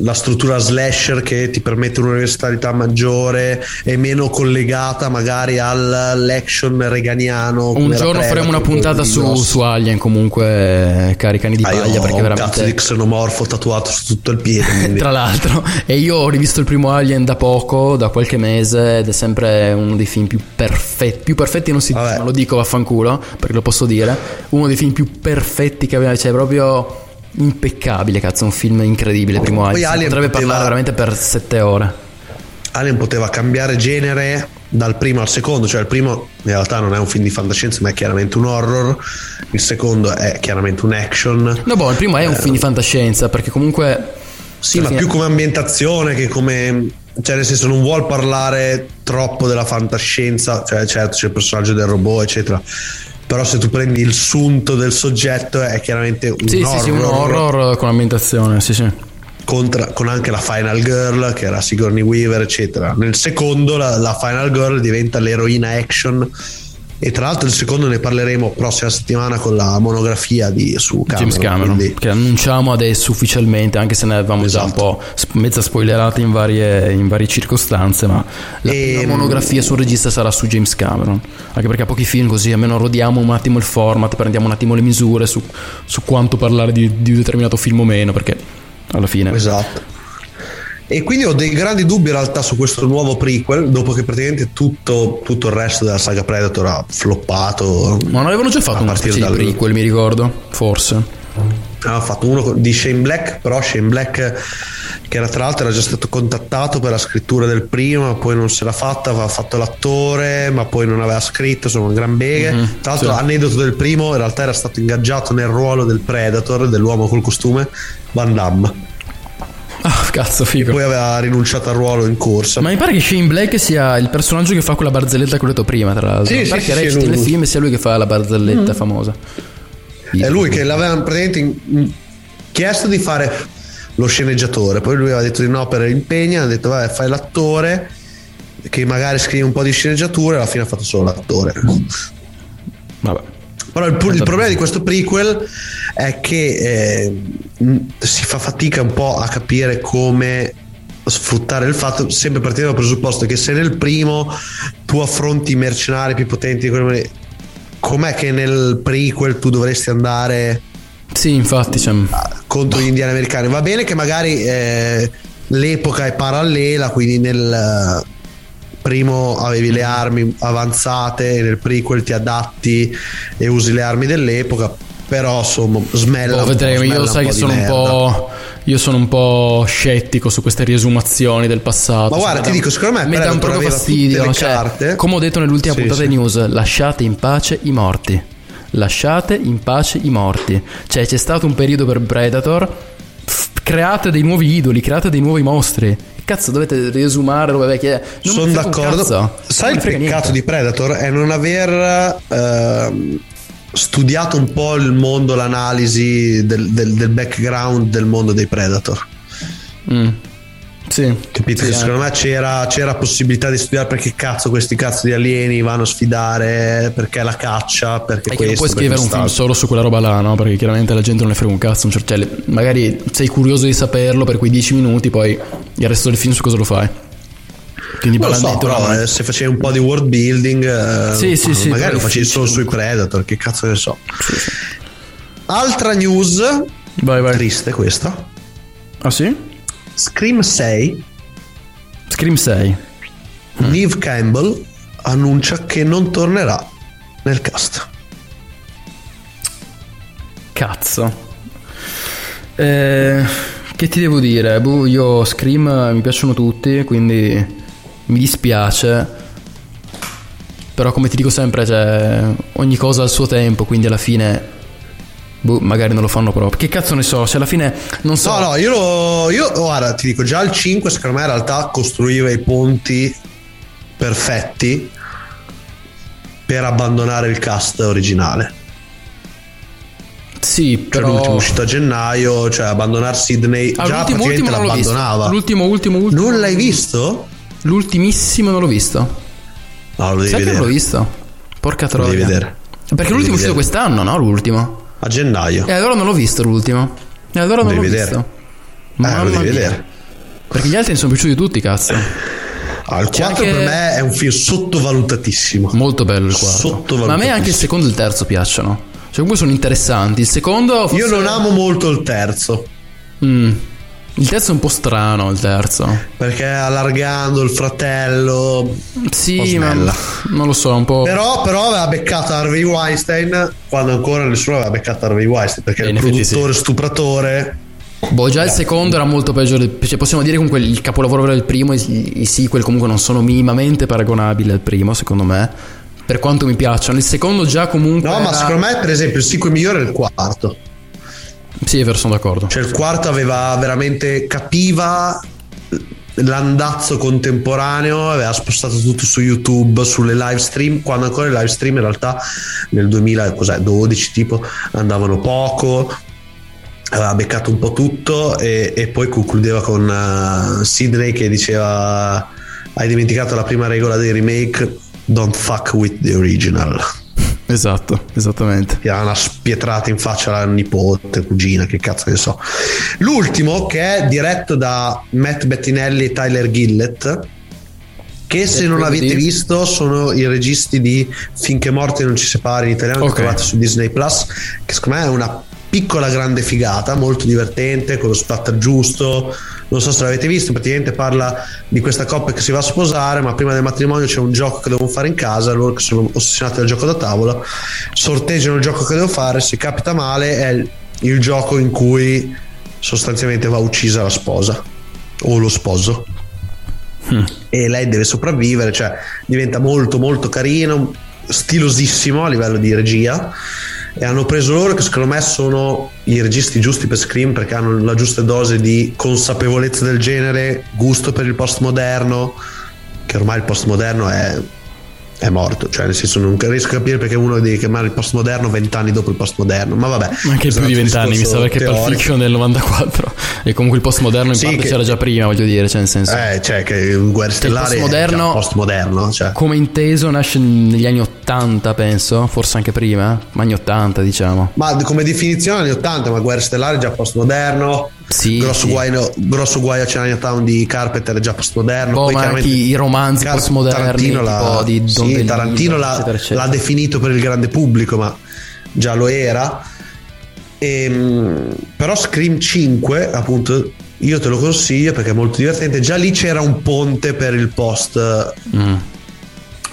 la struttura slasher che ti permette un'universalità maggiore e meno collegata magari all'action reganiano. Un giorno faremo una puntata su, su Alien, comunque, eh, cari cani di Ah, paglia, perché un veramente. cazzo di xenomorfo tatuato su tutto il piede. Tra l'altro, e io ho rivisto il primo Alien da poco, da qualche mese, ed è sempre uno dei film più perfetti. Più perfetti non si dice, lo dico vaffanculo, perché lo posso dire. Uno dei film più perfetti che abbiamo, cioè proprio impeccabile, cazzo, un film incredibile. il Primo Poi Alien, Alien potrebbe poteva- parlare veramente per sette ore. Alien poteva cambiare genere dal primo al secondo, cioè il primo in realtà non è un film di fantascienza ma è chiaramente un horror, il secondo è chiaramente un action. No, boh, il primo è un film di fantascienza, perché comunque. Sì, ma fine- più come ambientazione che come... Cioè nel senso non vuol parlare troppo della fantascienza, cioè certo c'è il personaggio del robot eccetera, però se tu prendi il sunto del soggetto è chiaramente un Sì, horror, sì, sì, un horror con ambientazione, sì, sì. contra- con anche la Final Girl che era Sigourney Weaver eccetera nel secondo la, la Final Girl diventa l'eroina action e tra l'altro il secondo ne parleremo prossima settimana con la monografia di, su Cameron, James Cameron, quindi- che annunciamo adesso ufficialmente, anche se ne avevamo già un Esatto. po' mezza spoilerati in varie, in varie circostanze, ma la E- prima monografia sul regista sarà su James Cameron, anche perché ha pochi film così, almeno rodiamo un attimo il format, prendiamo un attimo le misure su, su quanto parlare di, di un determinato film o meno, perché alla fine... Esatto. E quindi ho dei grandi dubbi in realtà su questo nuovo prequel, dopo che praticamente tutto, tutto il resto della saga Predator ha floppato. Ma non avevano già fatto specie di dal- prequel, mi ricordo. Forse. Aveva fatto uno di Shane Black, però Shane Black, che era tra l'altro era già stato contattato per la scrittura del primo, ma poi non se l'ha fatta, aveva fatto l'attore, ma poi non aveva scritto, sono un gran beghe. Mhm, tra l'altro, sì. aneddoto del primo, in realtà era stato ingaggiato nel ruolo del Predator, dell'uomo col costume, Van Damme. Ah, cazzo, figo. Poi aveva rinunciato al ruolo in corsa. Ma mi pare che Shane Black sia il personaggio che fa quella barzelletta che ho detto prima, tra l'altro. Sì, sì, Perché sì, sì, recita lui, nel lui. film sia lui che fa la barzelletta Mm. famosa. È lui che l'aveva praticamente chiesto di fare lo sceneggiatore, poi lui aveva detto di no per impegno, ha detto vabbè fai l'attore che magari scrive un po' di sceneggiature e alla fine ha fatto solo l'attore. Vabbè. Però il, il problema di questo prequel è che eh, si fa fatica un po' a capire come sfruttare il fatto, sempre partendo dal presupposto che se nel primo tu affronti i mercenari più potenti com'è che nel prequel tu dovresti andare Sì, infatti, cioè, contro gli indiani americani. Va bene che magari eh, l'epoca è parallela, quindi nel primo avevi le armi avanzate e nel prequel ti adatti e usi le armi dell'epoca, però insomma smella. boh, vedremo. Io smella sai un che sono di un merda. po'. Io sono un po' scettico su queste riesumazioni del passato. Ma Cioè, guarda, mi ti dico, secondo me mi dà un proprio fastidio. cioè, come ho detto nell'ultima Sì, puntata sì. di news, lasciate in pace i morti. Lasciate in pace i morti. Cioè, c'è stato un periodo per Predator. create dei nuovi idoli, create dei nuovi mostri. Cazzo, dovete riesumare roba vecchie. Non Sono un d'accordo. Sai il peccato di Predator è non aver ehm, studiato un po' il mondo, l'analisi del, del- del background del mondo dei Predator. Mm. Sì. Capito? Sì, Che eh. secondo me c'era, c'era possibilità di studiare perché cazzo questi cazzo di alieni vanno a sfidare, perché la caccia, perché È che non questo, puoi perché scrivere un film solo su quella roba là, no? Perché chiaramente la gente non ne frega un cazzo. Cioè, le- magari sei curioso di saperlo per quei 10 minuti, poi il resto del film su cosa lo fai. Quindi Non lo so, però eh, se facevi un po' di world building, eh, Sì, sì, ma sì, magari lo facevi solo sui. Predator, che cazzo ne so. Altra news, Vai, vai. triste questa. Ah sì? Scream 6, Scream 6. Neve Campbell annuncia che non tornerà nel cast. Cazzo. Eh, che ti devo dire? Boh, io Scream mi piacciono tutti, quindi mi dispiace. Però come ti dico sempre, cioè, ogni cosa ha il suo tempo, quindi alla fine... Boh, magari non lo fanno proprio. Che cazzo ne so? Cioè, alla fine non so. No, no, io, lo- io guarda, ti dico, già il 5 secondo me in realtà costruiva i ponti perfetti per abbandonare il cast originale. Sì, Cioè però... l'ultimo uscito a gennaio, cioè abbandonare Sydney, Ah, già l'ultimo, ultimo non l'abbandonava. L'ultimo, ultimo, ultimo. Non l'hai visto? L'ultimissimo non l'ho visto. No, lo devi Sai non vedere. l'ho visto? Porca Lo troia. devi vedere. Perché l'ultimo è uscito quest'anno, no? L'ultimo. A gennaio. E allora non l'ho visto l'ultimo. E allora non Devi l'ho vedere. visto. Eh, Mamma lo devi mia. vedere. Perché gli altri mi sono piaciuti tutti, cazzo. Ah, il C'è 4 anche- per me è un film sottovalutatissimo. Molto bello il quarto. Sottovalutatissimo. Ma a me anche il secondo e il terzo piacciono. Cioè, comunque sono interessanti. Il secondo. forse- Io non amo molto il terzo. Mm. Il terzo è un po' strano, il terzo. Perché allargando il fratello. Sì, ma. Non lo so, un po'. Però, però aveva beccato Harvey Weinstein quando ancora nessuno aveva beccato Harvey Weinstein perché Eh, il produttore stupratore. Boh, già il secondo era molto peggio. Cioè, possiamo dire comunque il capolavoro del primo. I, i sequel comunque non sono minimamente paragonabili al primo, secondo me. Per quanto mi piacciono. Il secondo già comunque. No, ma era- secondo me, per esempio, il sequel migliore è il quarto. Sì, è vero, sono d'accordo. Cioè, il quarto aveva veramente capiva l'andazzo contemporaneo, aveva spostato tutto su YouTube, sulle live stream, quando ancora i live stream in realtà nel 2012 tipo andavano poco, aveva beccato un po' tutto e, e poi concludeva con eh, Sidney che diceva hai dimenticato la prima regola dei remake, don't fuck with the original. Esatto, esattamente. Ti ha una spietrata in faccia alla nipote, cugina, che cazzo ne so. L'ultimo, che è diretto da Matt Bettinelli e Tyler Gillett, che se non avete visto sono i registi di Finché morte non ci separi in italiano, Ok. che trovate su Disney Plus, che secondo me è una piccola grande figata, molto divertente, con lo splatter giusto, non so se l'avete visto, praticamente parla di questa coppia che si va a sposare, ma prima del matrimonio c'è un gioco che devono fare in casa, loro che sono ossessionati dal gioco da tavolo, sorteggiano il gioco che devo fare, se capita male è il, il gioco in cui sostanzialmente va uccisa la sposa o lo sposo. E lei deve sopravvivere, cioè diventa molto molto carino, stilosissimo a livello di regia e hanno preso loro che secondo me sono i registi giusti per Scream perché hanno la giusta dose di consapevolezza del genere, gusto per il postmoderno, che ormai il postmoderno è, è morto, cioè nel senso non riesco a capire perché uno deve chiamare il postmoderno vent'anni dopo il postmoderno, ma vabbè. Ma anche questo più di un vent'anni, mi sa perché Pulp. Fiction del 94 e comunque il postmoderno in Sì, parte che- c'era già prima, voglio dire, cioè nel senso... Eh, cioè che il Guerra Stellare è postmoderno- postmoderno, cioè. Come inteso nasce negli anni 80, penso, forse anche prima, ma anni 80 diciamo. Ma come definizione anni 80, ma Guerra Stellare è già postmoderno. Sì, grosso, sì. Guaio, grosso guaio a Chinatown di Carpenter già postmoderno. Oh, Poi ma anche i romanzi Car- postmoderni, Tarantino, l'ha, di Don sì, Tarantino l'ha, eccetera, eccetera. l'ha definito per il grande pubblico, ma già lo era. Ehm, però Scream 5, appunto, io te lo consiglio perché è molto divertente. Già lì c'era un ponte per il post Mm.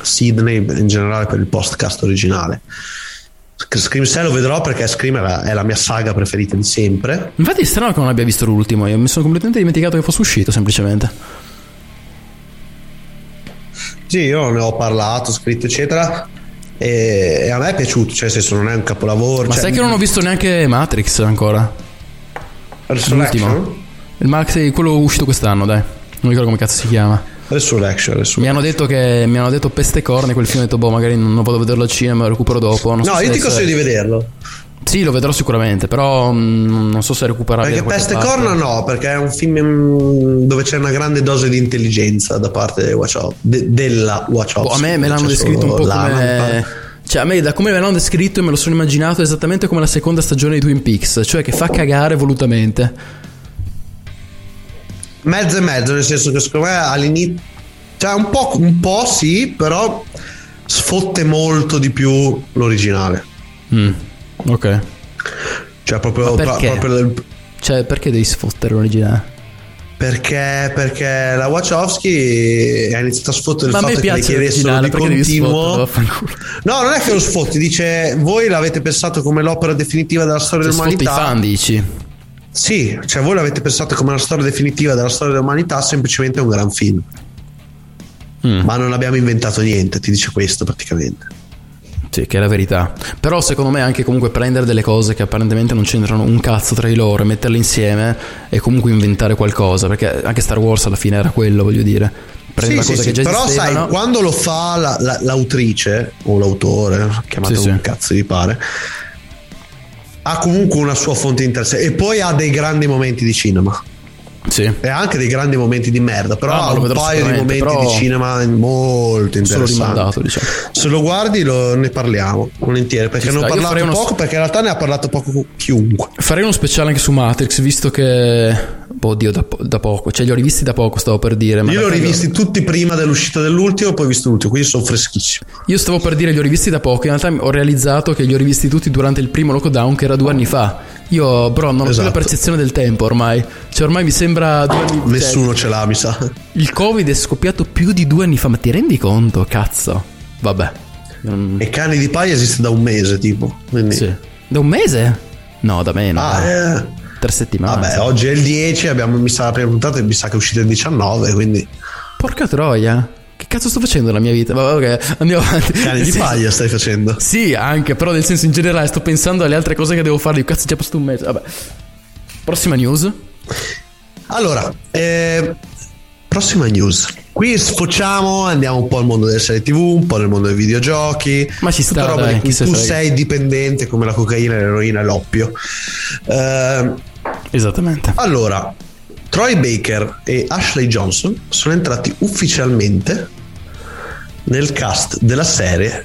Sydney, in generale per il podcast originale. Scream 6 lo vedrò perché Scream è la, è la mia saga preferita di sempre. Infatti è strano che non abbia visto l'ultimo, io mi sono completamente dimenticato che fosse uscito semplicemente. Sì, io ne ho parlato, scritto, eccetera. E, a me è piaciuto, cioè, nel senso, non è un capolavoro. Ma cioè, sai che non ho visto neanche Matrix ancora? L'ultimo. Il Max, quello uscito quest'anno, dai. Non ricordo come cazzo si chiama. Resurrection, Resurrection. Mi hanno detto che mi hanno detto peste corne quel film, ho detto boh, magari non vado a vederlo al cinema, lo recupero dopo. So No, se io ti consiglio di vederlo. Sì, lo vedrò sicuramente, però mm, non so se è recuperabile. Perché Peste. Corna no, perché è un film mm, dove c'è una grande dose di intelligenza da parte dei Wachowski, de- della Wachowski. Boh, a me me l'hanno C'è descritto un po' mi come. Cioè, a me da come me l'hanno descritto me lo sono immaginato esattamente come la seconda stagione di Twin Peaks, cioè che fa cagare volutamente. Mezzo e mezzo, nel senso che secondo me all'inizio... Cioè un po', un po' sì, però sfotte molto di più l'originale. Mm, ok. Cioè proprio... Ma perché? proprio del- Cioè, perché devi sfottere l'originale? Perché, perché la Wachowski ha iniziato a sfottere il Ma fatto che le chiedessero l'originale, di continuo. No, non è che lo sfotti, dice voi l'avete pensato come l'opera definitiva della storia Cioè, sfotti i dell'umanità. fan, dici? Sì, cioè voi l'avete pensato come la storia definitiva della storia dell'umanità, semplicemente un gran film. Mm. Ma non abbiamo inventato niente, ti dice questo praticamente. Sì, che è la verità. Però secondo me anche comunque prendere delle cose che apparentemente non c'entrano un cazzo tra di loro metterle insieme e comunque inventare qualcosa, perché anche Star Wars alla fine era quello, voglio dire. Prendi Sì, la sì, cosa sì, che già Però sai, quando lo fa la- la- l'autrice o l'autore, chiamate Sì, come sì. cazzo vi pare, ha comunque una sua fonte di interesse e poi ha dei grandi momenti di cinema. Sì. E anche dei grandi momenti di merda, però Ah, ha un paio di momenti però di cinema molto interessanti. diciamo. Se lo guardi lo- ne parliamo volentieri perché ne ho parlato uno- poco perché in realtà ne ha parlato poco chiunque. Farei uno speciale anche su Matrix, visto che... Oddio, da, po- da poco. Cioè, li ho rivisti da poco, stavo per dire. ma Io li ho rivisti tutti prima dell'uscita dell'ultimo, poi ho visto l'ultimo, quindi sono freschissimo. Io stavo per dire li ho rivisti da poco, in realtà ho realizzato che li ho rivisti tutti durante il primo lockdown che era due anni fa. Io, bro, non ho più Esatto. la percezione del tempo ormai. Cioè, ormai mi sembra due anni Nessuno cioè, ce l'ha, mi sa. Il Covid è scoppiato più di due anni fa, ma ti rendi conto? Cazzo. Vabbè. Mm, E Cani di Paia esiste da un mese, tipo. Quindi... sì. Da un mese? No, da meno. Ah, eh. Tre settimane. Vabbè, oggi è il 10, abbiamo, mi sa la prima puntata e mi sa che è uscita il 19, quindi Porca troia. Che cazzo sto facendo nella mia vita? Vabbè, ok, andiamo avanti. Cani di Paglia stai facendo. Sì, anche, però nel senso in generale sto pensando alle altre cose che devo fare. Cazzo, è già passato un mese. Vabbè. Prossima news. Allora, eh, prossima news. Qui sfociamo, andiamo un po' al mondo delle serie TV, un po' nel mondo dei videogiochi. Ma ci sta, roba dai, di cui tu sei dipendente come la cocaina, l'eroina e l'oppio. Eh, Esattamente. allora, Troy Baker e Ashley Johnson sono entrati ufficialmente nel cast della serie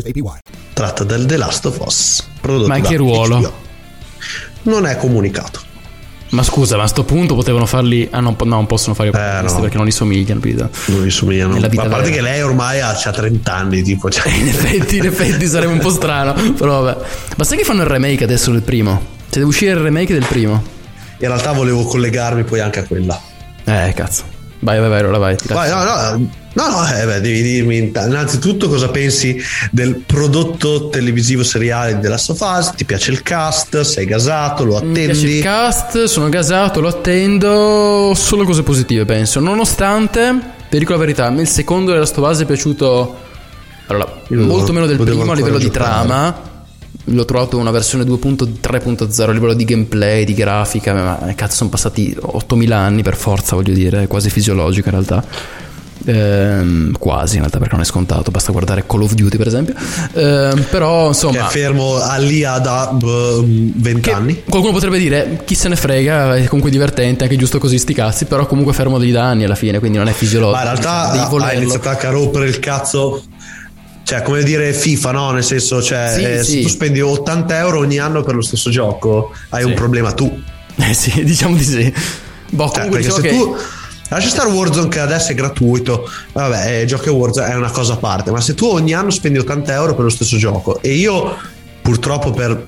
APY. Tratta del The Last of Us. Prodotto Ma in da che ruolo? HBO. Non è comunicato. Ma scusa, ma a sto punto potevano farli. Ah, no, no, non possono fare Eh, no. perché non li somigliano. Pisa. Non gli somigliano. Vita a parte vera. che lei ormai ha, c'ha 30 anni, tipo. Cioè, In effetti, in effetti sarebbe un po' strano. Però vabbè. Ma sai che fanno il remake adesso del primo? Cioè, deve uscire il remake del primo. In realtà volevo collegarmi poi anche a quella. Eh, cazzo. Vai, vai, vai, allora vai. Vai, no, no, no, no, eh, beh, devi dirmi innanzitutto cosa pensi del prodotto televisivo seriale di of Us. Ti piace il cast? Sei gasato? Lo Mi piace attendi? il cast, sono gasato, lo attendo. Solo cose positive, penso. Nonostante, ti dico la verità, a me il secondo della Stovase è piaciuto. Allora, molto meno del primo a livello di giocare. trama. L'ho trovato una versione 2.3.0 a livello di gameplay, di grafica. Ma eh, cazzo, sono passati 8000 anni per forza, voglio dire. È quasi fisiologico in realtà. Ehm, quasi in realtà perché non è scontato basta guardare Call of Duty per esempio Ehm, però Che insomma è fermo a lì a da boh, 20 anni. Qualcuno potrebbe dire chi se ne frega, è comunque divertente, anche giusto così sti cazzi, però comunque fermo lì da anni alla fine, quindi non è fisiologico. Ma in realtà ha- iniziato a rompere il cazzo. Cioè, come dire FIFA, no? Nel senso, cioè, Sì, eh, sì. se tu spendi 80 euro ogni anno per lo stesso gioco, hai Sì. un problema tu. Eh sì, diciamo di sì. Boh, Cioè, comunque perché se diciamo tu lascia stare Warzone che adesso è gratuito, vabbè, eh, giochi a Warzone è una cosa a parte, ma se tu ogni anno spendi 80 euro per lo stesso gioco e io purtroppo per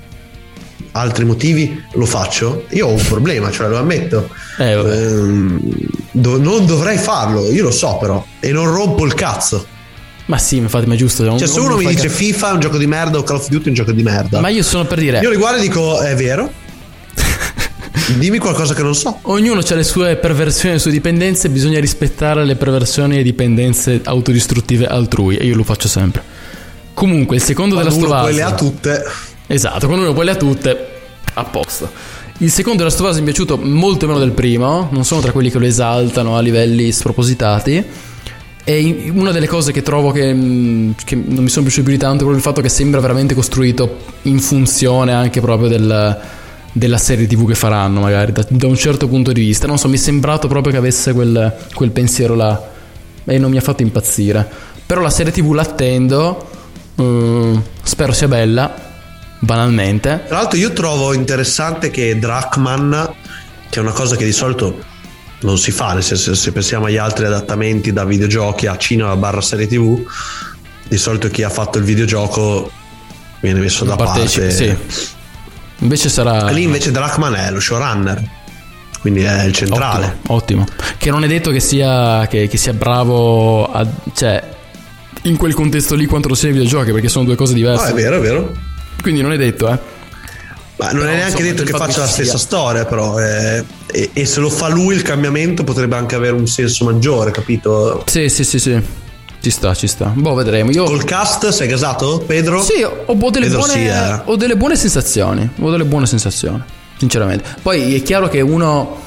altri motivi lo faccio, io ho un problema, cioè lo ammetto. Eh. Ehm, do- non dovrei farlo, io lo so però, e non rompo il cazzo. Ma sì, infatti, ma è giusto. Cioè, se uno mi dice FIFA è un gioco di merda o Call of Duty è un gioco di merda, Ma io sono per dire, io li guardo e dico è vero. Dimmi qualcosa che non so. ognuno ha le sue perversioni, le sue dipendenze, bisogna rispettare le perversioni e dipendenze autodistruttive altrui, e io lo faccio sempre. Comunque, il secondo Quando della Stovaz. le ha tutte. Esatto, quando uno poi le ha tutte, a posto. Il secondo della Stovaz mi è piaciuto molto meno del primo, non sono tra quelli che lo esaltano a livelli spropositati. E una delle cose che trovo che, mh, che non mi sono piaciute più di tanto è proprio il fatto che sembra veramente costruito in funzione anche proprio del- della serie tv che faranno, magari da, da un certo punto di vista. Non so, mi è sembrato proprio che avesse quel, quel pensiero là e non mi ha fatto impazzire. Però la serie tv l'attendo, eh, spero sia bella, banalmente. Tra l'altro io trovo interessante che Drachman, che è una cosa che di solito non si fa, nel senso se pensiamo agli altri adattamenti da videogiochi a cinema barra serie tv, di solito chi ha fatto il videogioco viene messo da parte- sì. Invece sarà Lì invece Drachman è lo showrunner, quindi è il centrale. Ottimo, ottimo. Che non è detto che sia, che, che sia bravo a, cioè, in quel contesto lì quanto lo sia nei videogiochi, perché sono due cose diverse. No, è vero, è vero. Quindi non è detto, eh. Ma non Però, è neanche insomma, detto che faccia la stessa storia, però. eh, e, e se lo fa lui il cambiamento potrebbe anche avere un senso maggiore, capito? Sì, sì, sì, sì. Ci sta, ci sta. Boh, vedremo. Io Col cast sei casato, Pedro? Sì, ho, ho delle, Pedro buone, sì, eh. ho delle buone sensazioni. Ho delle buone sensazioni, sinceramente. Poi è chiaro che uno.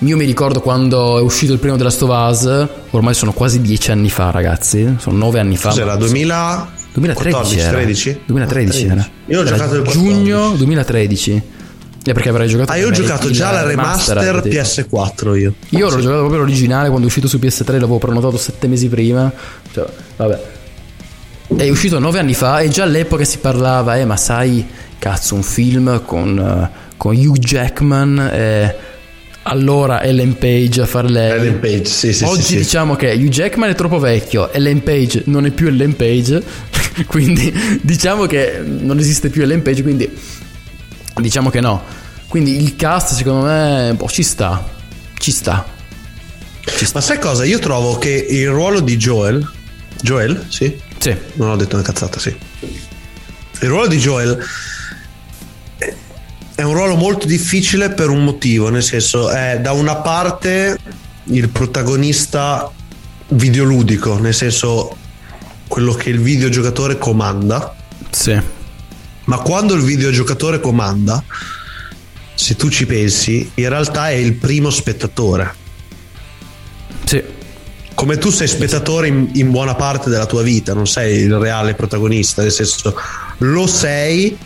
Io mi ricordo quando è uscito il primo della Stovaz, ormai sono quasi dieci anni fa, ragazzi. Sono nove anni fa. Cos'era? ma- 2000... 2013 14, era. 13? 2013 Ah. Io ho Era giocato nel giugno 2013. Eh, perché avrei giocato Ah, io ho il- giocato il già la remaster tipo. PS4 io. Io l'ho giocato proprio l'originale quando è uscito su PS3, l'avevo prenotato sette mesi prima. Cioè, vabbè. È uscito nove anni fa e già all'epoca si parlava, eh, ma sai, cazzo, un film con, eh, con Hugh Jackman e allora Ellen Page a fare lei. Ellen Page, sì, sì, Oggi sì, sì. diciamo che Hugh Jackman è troppo vecchio, Ellen Page non è più Ellen Page, quindi diciamo che non esiste più Ellen Page, quindi diciamo che no. Quindi il cast secondo me boh, ci sta, ci sta. Ma sai cosa? Io trovo che il ruolo di Joel. Joel? Sì? Sì. Non ho detto una cazzata, sì. Il ruolo di Joel è un ruolo molto difficile per un motivo, nel senso, è da una parte il protagonista videoludico, nel senso quello che il videogiocatore comanda. Sì. Ma quando il videogiocatore comanda, se tu ci pensi, in realtà è il primo spettatore. Sì. Come tu sei spettatore in, in buona parte della tua vita, non sei il reale protagonista, nel senso lo sei,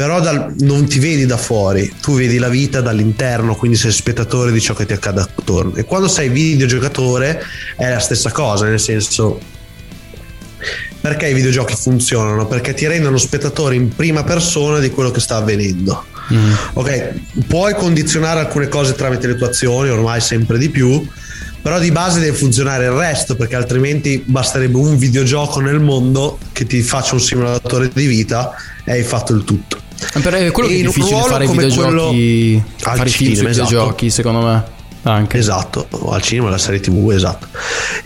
però dal- non ti vedi da fuori, tu vedi la vita dall'interno, quindi sei spettatore di ciò che ti accade attorno. E quando sei videogiocatore è la stessa cosa, nel senso perché i videogiochi funzionano? Perché ti rendono spettatore in prima persona di quello che sta avvenendo. Ok, puoi condizionare alcune cose tramite le tue azioni, ormai sempre di più, però di base deve funzionare il resto, perché altrimenti basterebbe un videogioco nel mondo che ti faccia un simulatore di vita e hai fatto il tutto. Però è quello E che è difficile fare i videogiochi, quello- fare al i film cinema, esatto. videogiochi, secondo me. Anche. Esatto, al cinema, alla serie tv, esatto.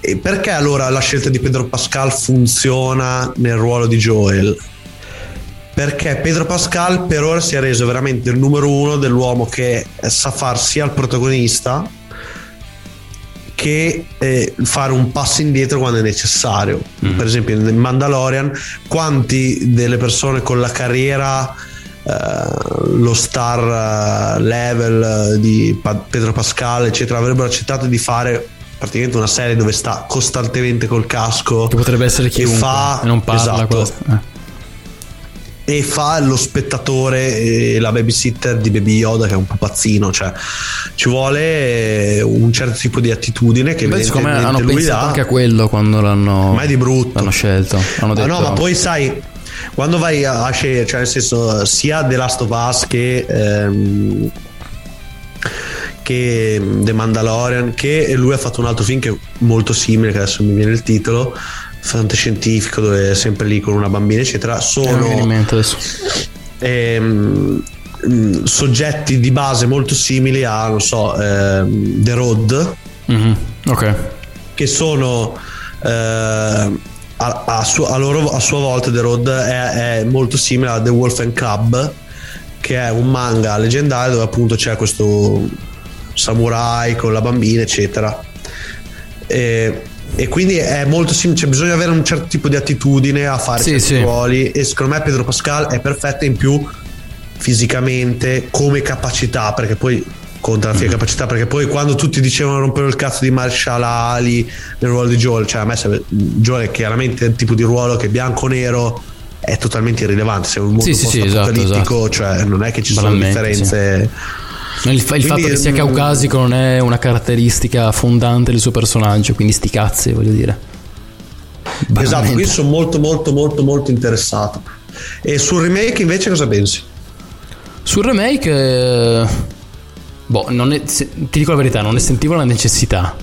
E perché allora la scelta di Pedro Pascal funziona nel ruolo di Joel? Perché Pedro Pascal per ora si è reso veramente il numero uno dell'uomo che sa far sia il protagonista che eh, fare un passo indietro quando è necessario. Per esempio, nel Mandalorian, quanti delle persone con la carriera, lo star eh, level eh, di Pedro Pascal, eccetera, avrebbero accettato di fare praticamente una serie dove sta costantemente col casco Che potrebbe essere e chiunque fa, e non parla. esatto, eh. e fa lo spettatore e la babysitter di Baby Yoda che è un pupazzino cioè ci vuole eh, un certo tipo di attitudine che Beh, secondo me hanno pensato dà anche a quello quando l'hanno, Ma è di brutto. l'hanno scelto. Hanno detto, no, ma poi sai, quando vai a scegliere, cioè nel senso, sia The Last of Us che, ehm, che The Mandalorian, che lui ha fatto un altro film che è molto simile, che adesso mi viene il titolo, fantascientifico, dove è sempre lì con una bambina, eccetera, sono ehm, mh, soggetti di base molto simili a, non so, ehm, The Road, Mhm, Ok. che sono eh, a, a sua, a loro- a sua volta The Road è, è molto simile a The Wolf and Cub che è un manga leggendario dove appunto c'è questo samurai con la bambina eccetera e, e quindi è molto simile cioè bisogna avere un certo tipo di attitudine a fare Sì, certi sì. ruoli e secondo me Pedro Pascal è perfetto in più fisicamente come capacità perché poi conta la fine capacità perché poi quando tutti dicevano rompere il cazzo di Marshall Ali nel ruolo di Joel cioè a me serve- Joel è chiaramente il tipo di ruolo che bianco-nero è totalmente irrilevante se è un mondo Sì, sì, sì, esatto, post-apocalittico cioè non è che ci sono differenze Il, il Quindi, fatto che sia mm, caucasico non è una caratteristica fondante del suo personaggio, quindi sti cazzi, voglio dire. esatto Banalmente. quindi sono molto molto molto molto interessato e sul remake invece cosa pensi? Sul remake, eh, boh, non ne- se- ti dico la verità, non ne sentivo la necessità.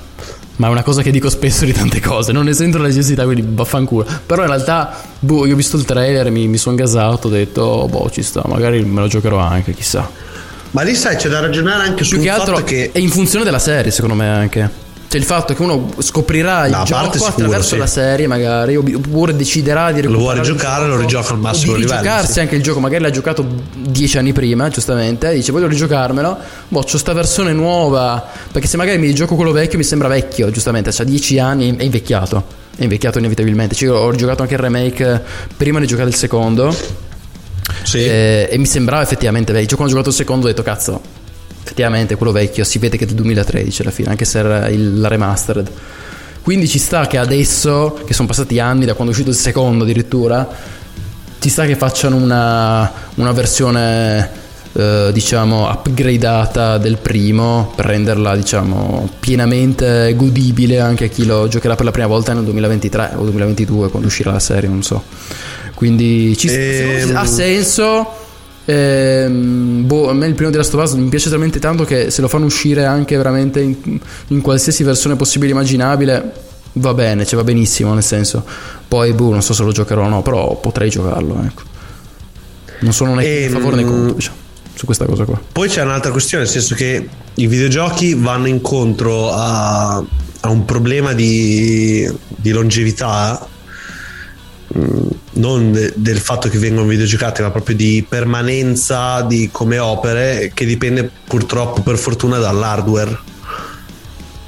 Ma è una cosa che dico spesso di tante cose, non ne sento la necessità, quindi vaffanculo. Però in realtà, boh, io ho visto il trailer, mi, mi sono gasato, ho detto, oh, boh, ci sta, magari me lo giocherò anche, chissà. ma lì sai c'è da ragionare anche Più sul che altro fatto che è in funzione della serie, secondo me anche. Cioè il fatto che uno scoprirà il No, gioco sicuro, attraverso sì. la serie, magari, oppure deciderà di lo vuole giocare gioco, lo rigioca al massimo livello rigiocarsi sì. anche il gioco, magari l'ha giocato dieci anni prima, giustamente, e dice voglio rigiocarmelo, boh, c'ho sta versione nuova, perché se magari mi gioco quello vecchio mi sembra vecchio, giustamente, c'ha dieci anni, è invecchiato, è invecchiato inevitabilmente, Cioè, io ho giocato anche il remake prima di giocare il secondo, Sì. e, e mi sembrava effettivamente vecchio, quando ho giocato il secondo ho detto cazzo, effettivamente quello vecchio si vede che è del 2013 alla fine, anche se era il, la remastered. Quindi ci sta che adesso, che sono passati anni da quando è uscito il secondo addirittura, ci sta che facciano una, una versione eh, diciamo upgradata del primo per renderla diciamo pienamente godibile anche a chi lo giocherà per la prima volta nel 2023 o 2022 quando uscirà la serie non so quindi ci Ehm. ha senso Ehm, boh, a me il primo di Last of Us mi piace talmente tanto che se lo fanno uscire anche veramente in, in qualsiasi versione possibile e immaginabile, va bene, cioè va benissimo, nel senso. Poi, boh, non so se lo giocherò o no, però potrei giocarlo, ecco. Non sono né a favore né contro, diciamo, su questa cosa qua. Poi c'è un'altra questione, nel senso che i videogiochi vanno incontro a, a un problema di, di longevità, mh, non de- del fatto che vengono videogiocati, ma proprio di permanenza di, come opere, che dipende purtroppo per fortuna dall'hardware.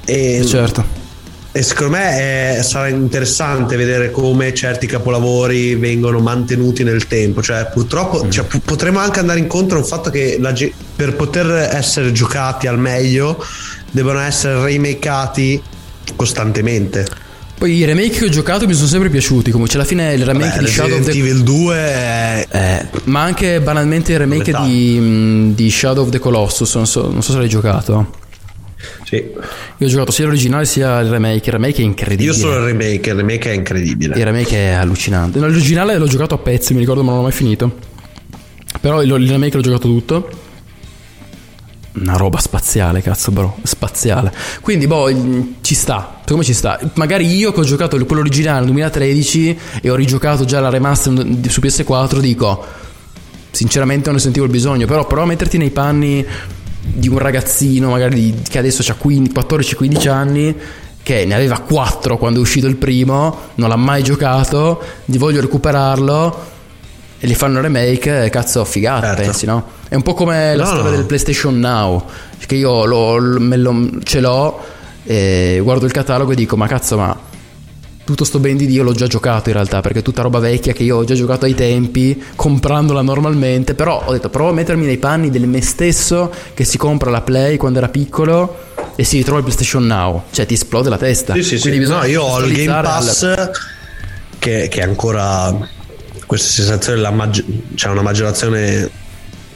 E, certo. E secondo me è- sarà interessante vedere come certi capolavori vengono mantenuti nel tempo. Cioè, purtroppo cioè, pu- potremmo anche andare incontro al fatto che ge- per poter essere giocati al meglio devono essere remakeati costantemente. Poi i remake che ho giocato mi sono sempre piaciuti, come c'è alla fine il remake Beh, di Shadow of the Evil 2 è... Eh, ma anche banalmente il remake di, mh, di Shadow of the Colossus, non so, non so se l'hai giocato. Sì. Io ho giocato sia l'originale sia il remake, il remake è incredibile. Io solo il remake, il remake è incredibile. Il remake è allucinante. No, l'originale l'ho giocato a pezzi, mi ricordo, ma non l'ho mai finito. Però il, il remake l'ho giocato tutto. Una roba spaziale, cazzo, bro. Spaziale. Quindi, boh, ci sta. Secondo me ci sta. Magari io che ho giocato quello originale nel 2013 e ho rigiocato già la remaster su PS4, dico. Sinceramente non ne sentivo il bisogno. Però prova a metterti nei panni di un ragazzino, magari di- che adesso ha 14-15 anni. Che ne aveva 4 quando è uscito il primo, non l'ha mai giocato, gli voglio recuperarlo e gli fanno remake, eh, cazzo, figata, pensi, no? È un po' come la No, storia no. del PlayStation Now, che io lo- lo- me lo- ce l'ho e guardo il catalogo e dico, ma cazzo, ma tutto sto ben di Dio l'ho già giocato in realtà, perché è tutta roba vecchia che io ho già giocato ai tempi, comprandola normalmente, però ho detto, provo a mettermi nei panni del me stesso che si compra la Play quando era piccolo e si ritrova il PlayStation Now, cioè ti esplode la testa. Sì, sì, sì. Quindi bisogna No, io ho il Game Pass che, che è ancora questa sensazione, la maggi- c'è una maggiorazione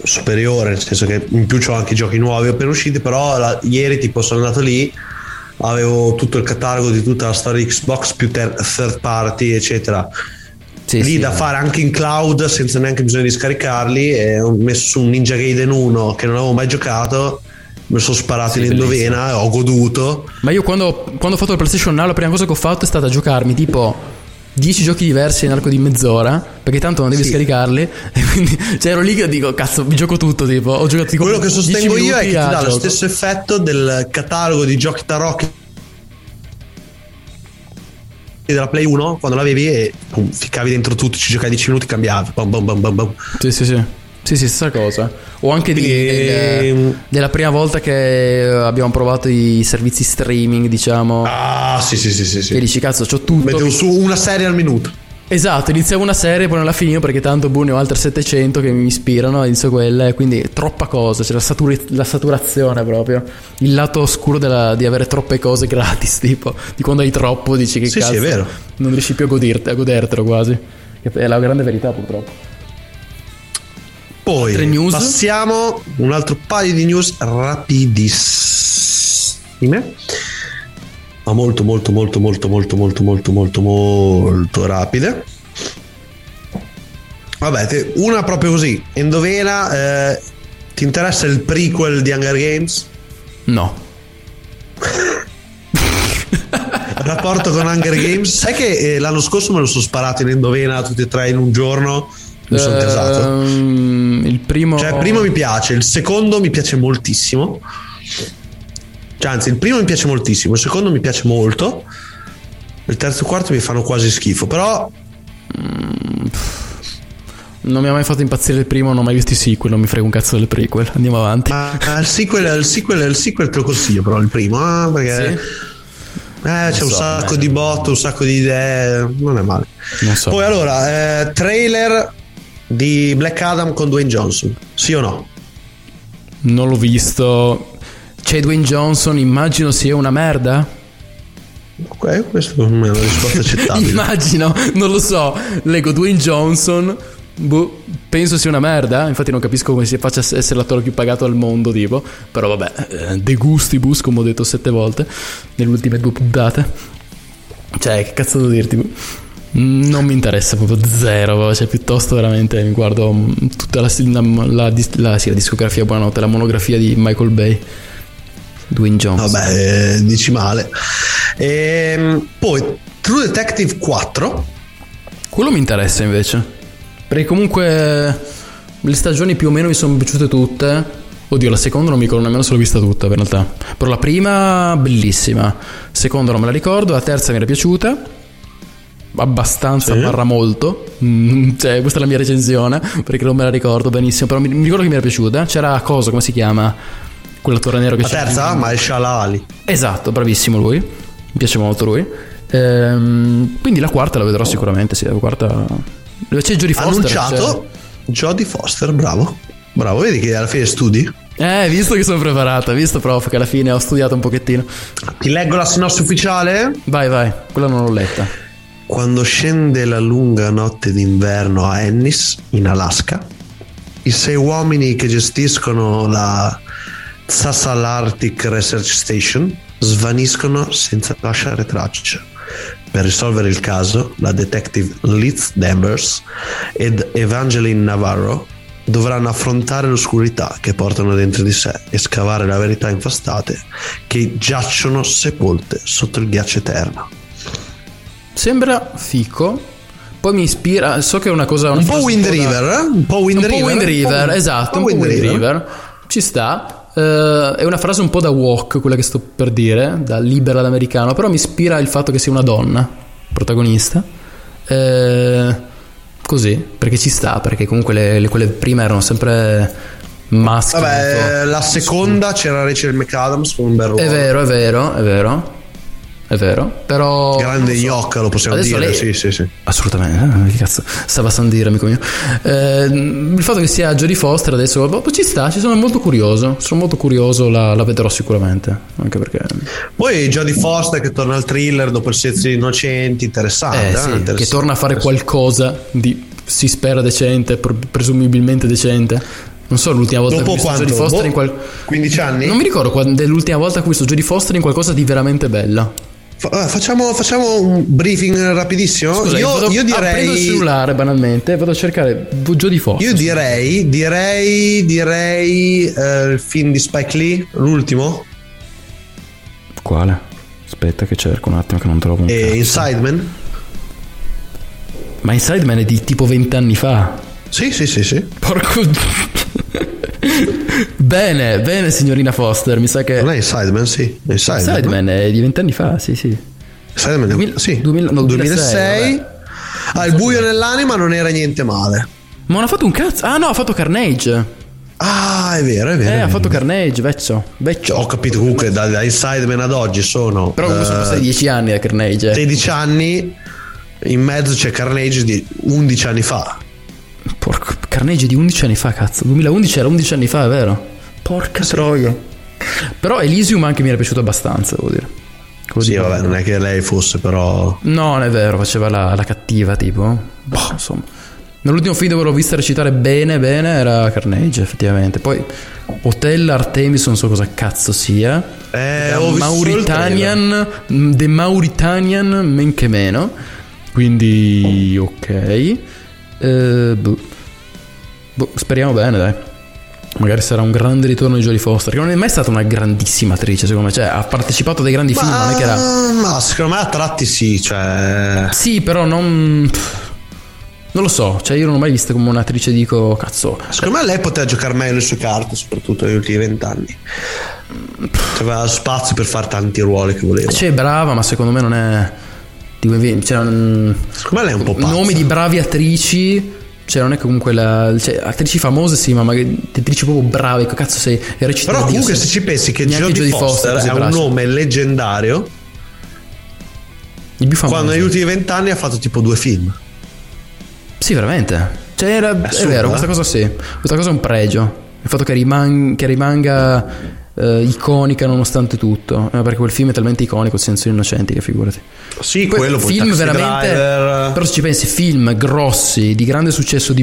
superiore, nel senso che in più ho anche i giochi nuovi appena usciti, però la- ieri tipo sono andato lì, avevo tutto il catalogo di tutta la storia Xbox più ter- third party, eccetera. Sì, lì sì, da eh. fare anche in cloud senza neanche bisogno di scaricarli e ho messo su un Ninja Gaiden 1 che non avevo mai giocato mi sono sparato Sì, in endovena ho goduto Ma io quando, quando ho fatto il PlayStation Now, la prima cosa che ho fatto è stata giocarmi tipo 10 giochi diversi nell'arco di mezz'ora, perché tanto non devi Sì. scaricarli. E quindi cioè, ero lì che dico, cazzo, mi gioco tutto. Tipo, ho giocato tipo quello che 10 sostengo io è che ti dà lo gioco. stesso effetto del catalogo di giochi tarocchi della Play 1 quando l'avevi e pum, ficcavi dentro tutti ci giocavi 10 minuti cambiavi bam, bam, bam, bam, bam. Sì, sì, sì. Sì, sì, stessa cosa. O anche di, E- del- della prima volta che abbiamo provato i servizi streaming, diciamo. ah sì sì sì sì, sì. Che dici, cazzo, c'ho tutto. mettevo su una serie al minuto Esatto, iniziavo una serie, poi non la finivo perché tanto boh, ne ho altre 700 che mi ispirano, inizio quella, e quindi troppa cosa, c'è la, saturi- la saturazione proprio, il lato oscuro della- di avere troppe cose gratis, tipo, di quando hai troppo dici che Sì, sì, cazzo, è vero. non riesci più a, godirte, a godertelo quasi, che è la grande verità purtroppo. Poi passiamo un altro paio di news rapidissime ma molto molto molto molto molto molto molto molto molto rapide. Vabbè una proprio così. Indovina eh, ti interessa il prequel di Hunger Games? No. rapporto con Hunger Games? Sai che eh, l'anno scorso me lo sono sparato in indovina tutti e tre in un giorno mi sono casato Ehm, il primo... Cioè, il primo mi piace, il secondo mi piace moltissimo. Cioè, anzi, il primo mi piace moltissimo, il secondo mi piace molto. Il terzo e il quarto mi fanno quasi schifo, però Non mi ha mai fatto impazzire il primo, non ho mai visto i sequel, non mi frega un cazzo del prequel, andiamo avanti. ma il sequel, il sequel, il sequel te lo consiglio, però il primo, ah, perché eh, c'è so, un sacco beh. di botto, un sacco di idee, non è male. Non so. Poi allora, eh, trailer di Black Adam con Dwayne Johnson, sì o no? Non l'ho visto. C'è Dwayne Johnson, immagino sia una merda. Ok, questa è una risposta accettabile. Immagino, non lo so. Leggo Dwayne Johnson. boh, penso sia una merda. Infatti, non capisco come si faccia essere l'attore più pagato al mondo. Tipo, però, vabbè, eh, De Gustibus, come ho detto sette volte nelle ultime due puntate. Cioè, che cazzo devo dirti? Mm, Non mi interessa proprio zero, cioè piuttosto veramente mi guardo mm, tutta la, la- la la- sì, la discografia, buonanotte, la monografia di Michael Bay, Dwayne Jones. Vabbè, eh, dici male. Ehm, poi True Detective 4. Quello mi interessa invece, perché comunque le stagioni più o meno mi sono piaciute tutte. Oddio, la seconda non mi ricordo nemmeno se l'ho vista tutta in realtà. Però la prima, bellissima. Seconda non me la ricordo, la terza mi era piaciuta. Abbastanza, Sì. barra molto. Mm, cioè, questa è la mia recensione, perché non me la ricordo benissimo. Però mi, mi ricordo che mi era piaciuta. C'era cosa, come si chiama? Quell'attore nero che La c'è. terza, Mahershala Ali. Esatto, bravissimo lui. Mi piace molto lui. Ehm, quindi la quarta la vedrò sicuramente. Sì, la quarta. Dove c'è Jodie Foster? Annunciato Jodie Foster, bravo. Bravo, vedi che alla fine studi? c'è- Eh, visto che sono preparata, visto prof che alla fine ho studiato un pochettino. Ti leggo la sinossi ufficiale? Vai, vai, quella non l'ho letta. Quando scende la lunga notte d'inverno a Ennis, in Alaska, i sei uomini che gestiscono la Sassal Arctic Research Station svaniscono senza lasciare traccia. Per risolvere il caso, la detective Liz Danvers ed Evangeline Navarro dovranno affrontare l'oscurità che portano dentro di sé e scavare la verità infastate che giacciono sepolte sotto il ghiaccio eterno. Sembra fico. Poi mi ispira. So che è una cosa. una Un po' Wind da- River, eh? Un po' Wind un po' River, Wind un po' River, Wind- esatto. un po' Wind River. River. Ci sta. Eh, è una frase un po' da walk, quella che sto per dire, da libera d'americano. Però mi ispira il fatto che sia una donna protagonista. Eh, così, perché ci sta. Perché comunque le, le- quelle prime erano sempre maschi. Vabbè, la seconda c'era Rachel McAdams con un bel ruolo. È vero, è vero, è vero. È vero. Però. Grande so. gnocca, lo possiamo Adesso dire. lei- Sì, sì, sì. Assolutamente, eh, che cazzo stava a sandire amico mio. Eh, il fatto che sia Jodie Foster adesso boh, ci sta, ci sono molto curioso. Sono molto curioso, la, la vedrò sicuramente. Anche perché. Poi Jodie Foster che torna al thriller dopo il degli innocenti, interessante. Eh, eh, sì, interessante. che torna a fare qualcosa di si spera decente, pr- presumibilmente decente. Non so l'ultima volta Dopo che ho visto? Jodie Foster Boh, in qual... 15 anni? Non mi ricordo quando l'ultima volta che ho visto Jodie Foster in qualcosa di veramente bella. Eh, facciamo, facciamo un briefing rapidissimo. Scusa, io, vado- io ah, prendo il direi. cellulare banalmente, vado a cercare Jodie Foster. Io direi, direi, direi eh, il film di Spike Lee, l'ultimo, Quale? Aspetta che cerco un attimo che non trovo un e cazzo. Inside Man. Ma Inside Man è di tipo 20 anni fa. Sì, sì, sì, sì. Porco. Bene, bene, signorina Foster. Mi sa che. Non è Inside Man, sì. È Inside, Inside Man. Man è di 20 anni fa, sì, sì. Inside Man, Duemila- sì. 2000 no, 2006. 2006, Ah, il buio nell'anima non era niente male. Ma non ha fatto un cazzo. Ah, no, ha fatto Carnage. Ah, è vero, è vero. Eh, è ha vero. fatto Carnage, vecchio. Vecchio. Ho capito comunque da, da Inside Man ad oggi sono Però comunque sono eh, passati 10 anni da Carnage. eh. 16 anni. In mezzo c'è Carnage di 11 anni fa. Porco. Carnage di 11 anni fa, cazzo. 2011 era 11 anni fa, è vero? Porca troia. Però Elysium anche mi era piaciuto abbastanza, devo dire. Quello Sì, vabbè, non è che lei fosse però. No, non è vero, faceva la, la cattiva, tipo. Boh, insomma. Nell'ultimo film dove l'ho vista recitare bene, bene, era Carnage, effettivamente. Poi Hotel Artemis, non so cosa cazzo sia. Eh, ho Mauritanian, The Mauritanian, men che meno. Quindi, ok. Eh, boh. Boh, speriamo bene, dai. Magari sarà un grande ritorno di Jodie Foster, che non è mai stata una grandissima attrice, secondo me. Cioè, ha partecipato a dei grandi film, non è che era... Ma secondo me a tratti sì, cioè. Sì, però non. Non lo so, cioè io non l'ho mai vista come un'attrice dico cazzo. Secondo me lei poteva giocare meglio le sue carte, soprattutto negli ultimi vent'anni. Aveva spazio per fare tanti ruoli che voleva. Cioè, brava, ma secondo me non è. Cioè, non- Secondo me lei è un po' pazza. Nomi di bravi attrici. Cioè, non è comunque la. Cioè, attrici famose sì, ma magari attrici proprio brave. che Cazzo sei. E recita Però comunque se ci pensi che Jodie Foster, così è un nome leggendario, Il più famoso. quando negli ultimi vent'anni ha fatto tipo due film. Sì, veramente. Cioè, era, è assurdo, vero, eh? questa cosa sì. Questa cosa è un pregio. Il fatto che, riman- che rimanga eh, iconica nonostante tutto. Eh, perché quel film è talmente iconico, il senso innocenti, che figurati. Sì, Poi quello poi film Taxi veramente. Driver. Però se ci pensi, film grossi, di grande successo di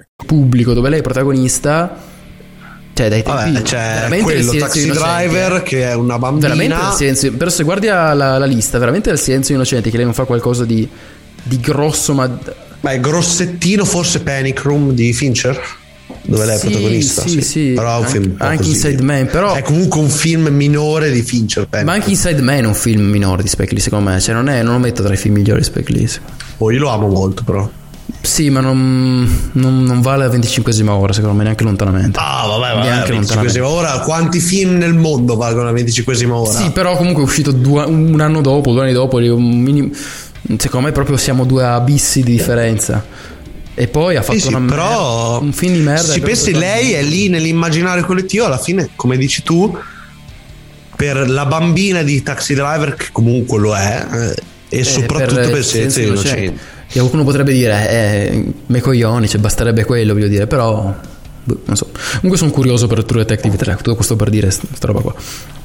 Pubblico dove lei è protagonista. Cioè, dai tempi. Vabbè, c'è veramente quello, Taxi innocenti, Driver, che è una bambina. Veramente del silenzio. Però se guardi la, la lista, veramente del silenzio innocenti, che lei non fa qualcosa di, di grosso, ma. Beh, grossettino forse Panic Room di Fincher? Dove lei è Sì, protagonista? sì, sì. Però è un Anche- film anche. Inside Man, però- È comunque un film minore di Fincher. Panic Ma anche Inside Man è un film minore di Spike Lee, secondo me. Cioè, non, è, non lo metto tra i film migliori di Spike Lee. Oh, io lo amo molto, però. Sì, ma non, non, non vale la 25esima ora, secondo me, neanche lontanamente. Ah, vabbè, vabbè, Neanche 25 lontanamente. ora. Quanti film nel mondo valgono la 25 ora? Sì, però comunque è uscito due- un anno dopo, due anni dopo. minim- secondo me proprio siamo due abissi di differenza. E poi ha fatto Sì, sì, una però merda- un film di merda. Se ci pensi, lei è lì nell'immaginario collettivo. Alla fine, come dici tu, per la bambina di Taxi Driver, che comunque lo è, eh, e Eh, soprattutto per, innocenti. innocenti. Che qualcuno potrebbe dire, eh, me coglioni, cioè basterebbe quello, voglio dire, però. boh, non so. Comunque sono curioso per True Detective 3, tutto questo per dire st- sta roba qua.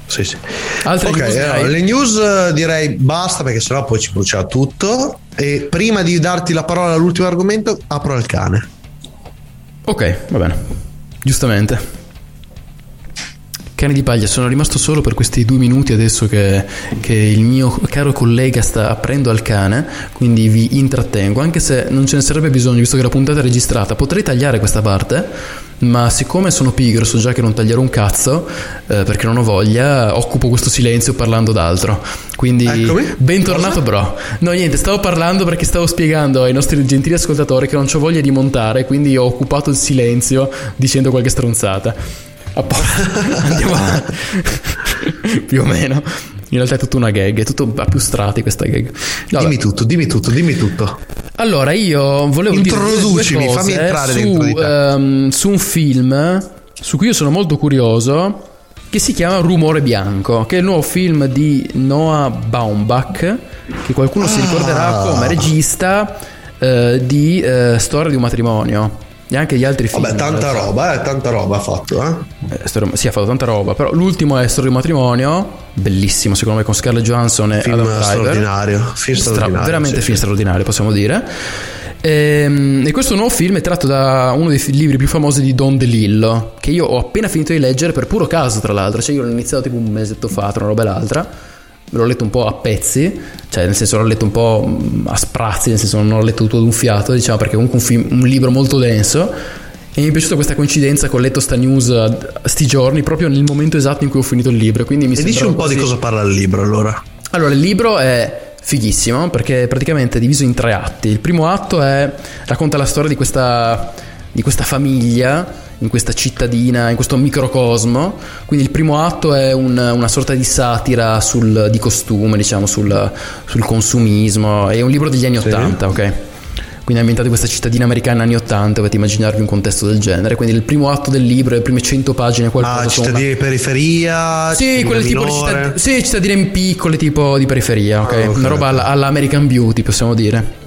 Sì, sì. Altre Ok, news, allora, le news eh, direi basta perché sennò poi ci brucia tutto. E prima di darti la parola all'ultimo argomento, apro al cane. Ok, va bene. Giustamente. Cani di paglia, sono rimasto solo per questi due minuti adesso che, che il mio caro collega sta aprendo al cane, quindi vi intrattengo, anche se non ce ne sarebbe bisogno visto che la puntata è registrata. Potrei tagliare questa parte, ma siccome sono pigro, so già che non taglierò un cazzo, eh, perché non ho voglia, occupo questo silenzio parlando d'altro. Quindi, Eccomi. bentornato bro. No, niente, stavo parlando perché stavo spiegando ai nostri gentili ascoltatori che non ho voglia di montare, quindi ho occupato il silenzio dicendo qualche stronzata. Andiamo avanti. Più o meno. In realtà è tutta una gag, è tutto a più strati questa gag. Vabbè. Dimmi tutto, dimmi tutto, dimmi tutto. Allora, io volevo Introducimi, fammi entrare su, dentro di te. ehm, su un film su cui io sono molto curioso che si chiama Rumore Bianco, che è il nuovo film di Noah Baumbach, che qualcuno si Ah. ricorderà come regista eh, di eh, Storia di un matrimonio. E anche gli altri film. Vabbè, tanta roba, eh, tanta roba ha fatto, eh. Eh, Storia- sì, ha fatto tanta roba, però l'ultimo è Storia di matrimonio, bellissimo secondo me con Scarlett Johansson e Film Adam straordinario, film Stra- straordinario, veramente sì, film straordinario, possiamo dire. Ehm, E, questo nuovo film è tratto da uno dei libri più famosi di Don DeLillo, che io ho appena finito di leggere per puro caso, tra l'altro. Cioè, io l'ho iniziato tipo un mesetto fa, tra una roba e l'altra. L'ho letto un po' a pezzi, cioè nel senso l'ho letto un po' mm, a sprazzi, nel senso non l'ho letto tutto d'un fiato, diciamo, perché è comunque un, film- un libro molto denso. E mi è piaciuta questa coincidenza che ho letto sta news sti giorni, proprio nel momento esatto in cui ho finito il libro. Quindi mi E dici un po' di così- cosa parla il libro allora. allora, il libro è fighissimo perché è praticamente diviso in tre atti. Il primo atto è, racconta la storia di questa, di questa famiglia in questa cittadina, in questo microcosmo. Quindi il primo atto è un- una sorta di satira sul, di costume, diciamo, sul, sul consumismo. È un libro degli anni Sì. Ottanta, ok? Quindi è ambientato in questa cittadina americana anni 80, dovete immaginarvi un contesto del genere. Quindi il primo atto del libro, le prime 100 pagine, qualcosa Ah, sono una- di periferia, sì, cittadina quel tipo di cittadine, sì, cittadine piccole tipo di periferia, ok? Ah, ok, Una roba ok. alla, alla American Beauty, possiamo dire.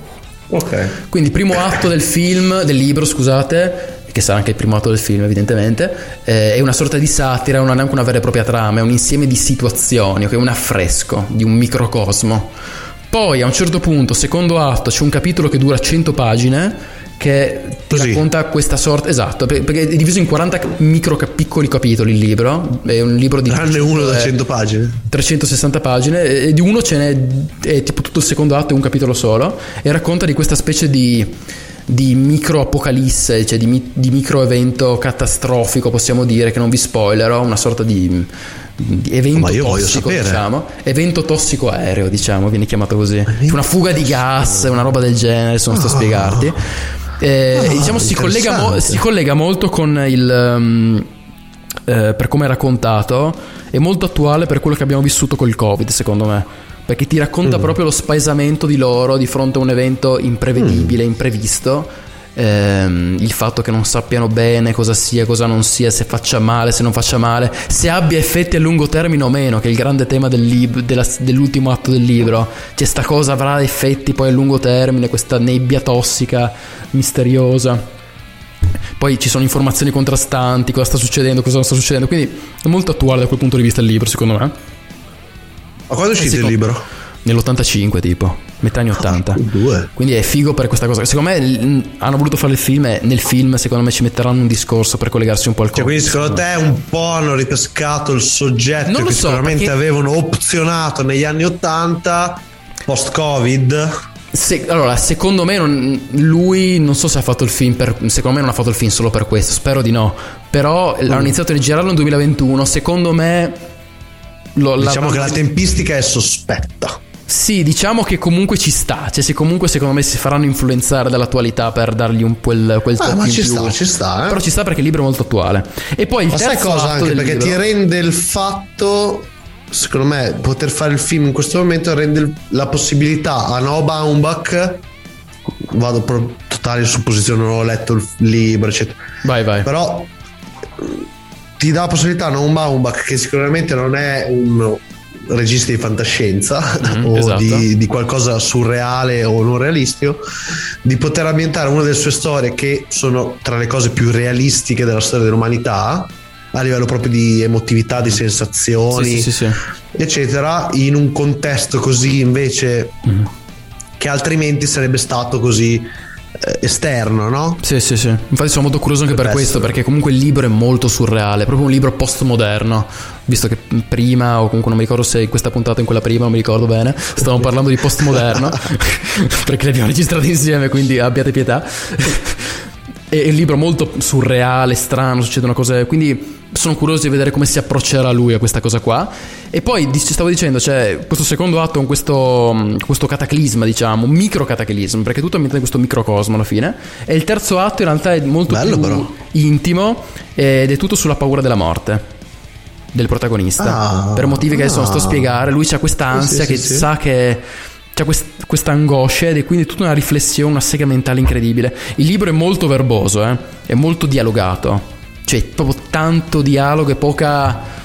Ok. Quindi il primo atto del film, del libro, scusate, che sarà anche il primo atto del film evidentemente, eh, è una sorta di satira, non è neanche una vera e propria trama, è un insieme di situazioni, ok? Un affresco di un microcosmo. Poi a un certo punto, secondo atto, c'è un capitolo che dura 100 pagine che ti Così. racconta questa sorta, esatto, per- perché è diviso in 40 micro piccoli capitoli il libro, è un libro di... Tranne uno da eh, 100 pagine. 360 pagine e di uno ce n'è è tipo tutto il secondo atto e un capitolo solo e racconta di questa specie di di micro apocalisse, cioè di, di micro evento catastrofico, possiamo dire, che non vi spoilerò, una sorta di, di evento tossico, diciamo. Evento tossico aereo, diciamo, viene chiamato così. Cioè una fuga di gas, una roba del genere, adesso non sto a spiegarti. Eh, Ah, diciamo si collega, mo- si collega molto con il... um, eh, per come è raccontato, è molto attuale per quello che abbiamo vissuto col Covid, secondo me. Perché ti racconta Mm. proprio lo spaesamento di loro di fronte a un evento imprevedibile, imprevisto. Ehm, il fatto che non sappiano bene cosa sia, cosa non sia, se faccia male, se non faccia male, se abbia effetti a lungo termine o meno, che è il grande tema del lib- della- dell'ultimo atto del libro. Cioè, sta cosa avrà effetti poi a lungo termine, questa nebbia tossica, misteriosa. Poi ci sono informazioni contrastanti, cosa sta succedendo, cosa non sta succedendo. Quindi è molto attuale da quel punto di vista il libro, secondo me. Ma quando è uscito il libro? Nell'85, tipo, metà anni 80. Due. Quindi è figo per questa cosa. Secondo me hanno voluto fare il film e nel film, secondo me, ci metteranno un discorso per collegarsi un po' al Cioè, Covid. quindi secondo te un po' hanno ripescato il soggetto Non che so, sicuramente perché- avevano opzionato negli anni 80 post-Covid? Se- allora, secondo me non- lui non so se ha fatto il film per, secondo me non ha fatto il film solo per questo, spero di no. Però Mm. l'hanno iniziato a girarlo nel 2021, secondo me lo- Diciamo la- che la tempistica è sospetta. Sì, diciamo che comunque ci sta, cioè se comunque secondo me si faranno influenzare dall'attualità per dargli un quel, quel Ah, ma ci più. sta, ci sta, eh. Però ci sta perché il libro è molto attuale. E poi il Ma sai terzo cosa atto anche perché libro- ti rende il fatto secondo me poter fare il film in questo momento rende la possibilità a Noah Baumbach vado per totale supposizione non ho letto il libro eccetera vai vai però ti dà la possibilità a Noah Baumbach che sicuramente non è un regista di fantascienza Mhm, o esatto. di, di qualcosa surreale o non realistico di poter ambientare una delle sue storie che sono tra le cose più realistiche della storia dell'umanità a livello proprio di emotività, di sensazioni, Sì, sì, sì, eccetera, in un contesto così invece Mhm. che altrimenti sarebbe stato così esterno, no? Sì, sì, sì. Infatti sono molto curioso anche per Potrebbe questo, perché comunque il libro è molto surreale, è proprio un libro postmoderno, visto che prima, o comunque non mi ricordo se in questa puntata o in quella prima, non mi ricordo bene, stavamo parlando di postmoderno, perché li abbiamo registrati insieme, quindi abbiate pietà. È un libro molto surreale, strano, succedono cose, quindi sono curioso di vedere come si approccerà lui a questa cosa qua. E poi ci stavo dicendo, c'è questo secondo atto con questo, mm, questo cataclisma, diciamo, un micro cataclisma, perché tutto è ambientato in questo microcosmo alla fine. E il terzo atto in realtà è molto Bello, più però. intimo ed è tutto sulla paura della morte del protagonista. Ah, per motivi che adesso non sto a ah. spiegare, lui ha questa ansia Sì, sì, che sì. sa che c'ha quest- questa angoscia ed è quindi tutta una riflessione, una sega mentale incredibile. Il libro è molto verboso, eh? è molto dialogato, cioè proprio tanto dialogo e poca